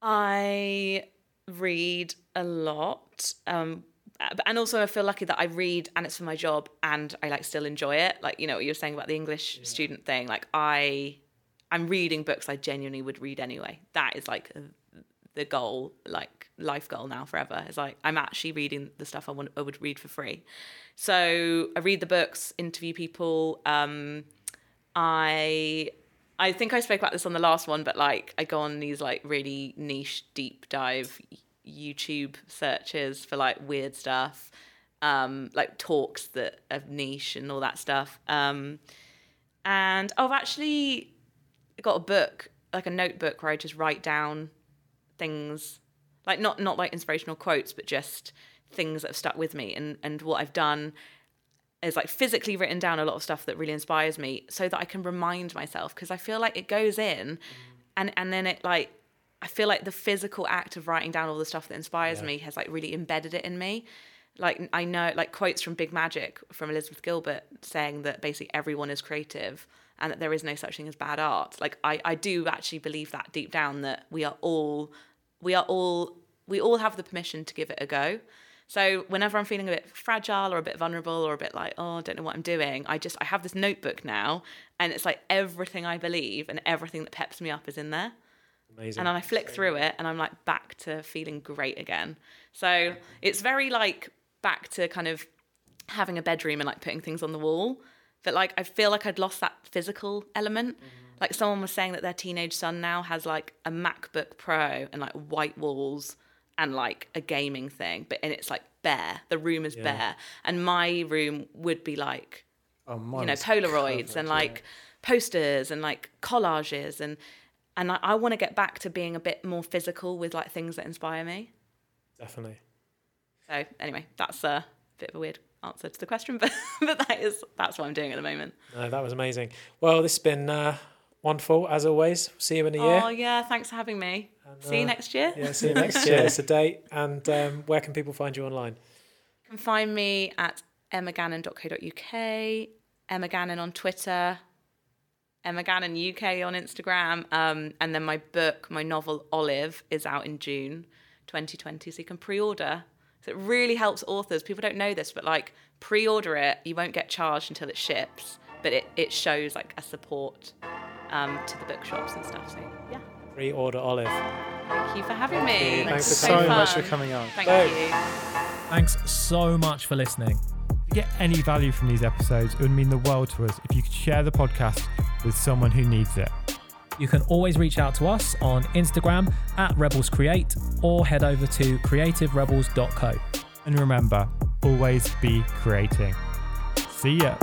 I read a lot. Um, and also I feel lucky that I read and it's for my job and I like still enjoy it. Like, you know, what you were saying about the English student thing. Like I I'm reading books I genuinely would read anyway. That is like the goal, like life goal now forever. Is like I'm actually reading the stuff I want I would read for free. So I read the books, interview people. Um, I I think I spoke about this on the last one, but like I go on these like really niche deep dive YouTube searches for like weird stuff, um, like talks that are niche and all that stuff. Um, and I've actually got a book, like a notebook where I just write down things, like not not like inspirational quotes, but just things that have stuck with me. And and what I've done is like physically written down a lot of stuff that really inspires me, so that I can remind myself because I feel like it goes in, and and then it like I feel like the physical act of writing down all the stuff that inspires Yeah. me has like really embedded it in me. Like I know like quotes from Big Magic from Elizabeth Gilbert saying that basically everyone is creative and that there is no such thing as bad art. Like I, I do actually believe that deep down that we are all we are all we all have the permission to give it a go. So whenever I'm feeling a bit fragile or a bit vulnerable or a bit like, oh, I don't know what I'm doing, I just I have this notebook now and it's like everything I believe and everything that peps me up is in there. Amazing. And then I flick through it and I'm like back to feeling great again. So it's very like back to kind of having a bedroom and like putting things on the wall. But like I feel like I'd lost that physical element. Like someone was saying that their teenage son now has like a MacBook Pro and like white walls and like a gaming thing, but and it's like bare. The room is bare. And my room would be like Oh, you know polaroids and yeah. like posters and like collages and and I, I want to get back to being a bit more physical with like things that inspire me Definitely. so anyway that's a bit of a weird answer to the question but but that is that's what i'm doing at the moment No, that was amazing. Well, this has been uh, wonderful as always. See you in a year. oh yeah thanks for having me see you uh, next year Yeah, see you next year. It's a date. And um, where can people find you online? you can find me at emmagannon.co.uk, emma gannon on twitter emma gannon uk on instagram um, and then my book my novel olive is out in june 2020 so you can pre-order so it really helps authors people don't know this but like pre-order it you won't get charged until it ships but it, it shows like a support um, to the bookshops and stuff so yeah Pre-order Olive. thank you for having me you. Thanks It was for so much for coming on. thank Bye. you Thanks so much for listening. You get any value from these episodes, it would mean the world to us if you could share the podcast with someone who needs it. You can always reach out to us on Instagram at Rebels Create or head over to creativerebels.co. And remember, always be creating. See ya.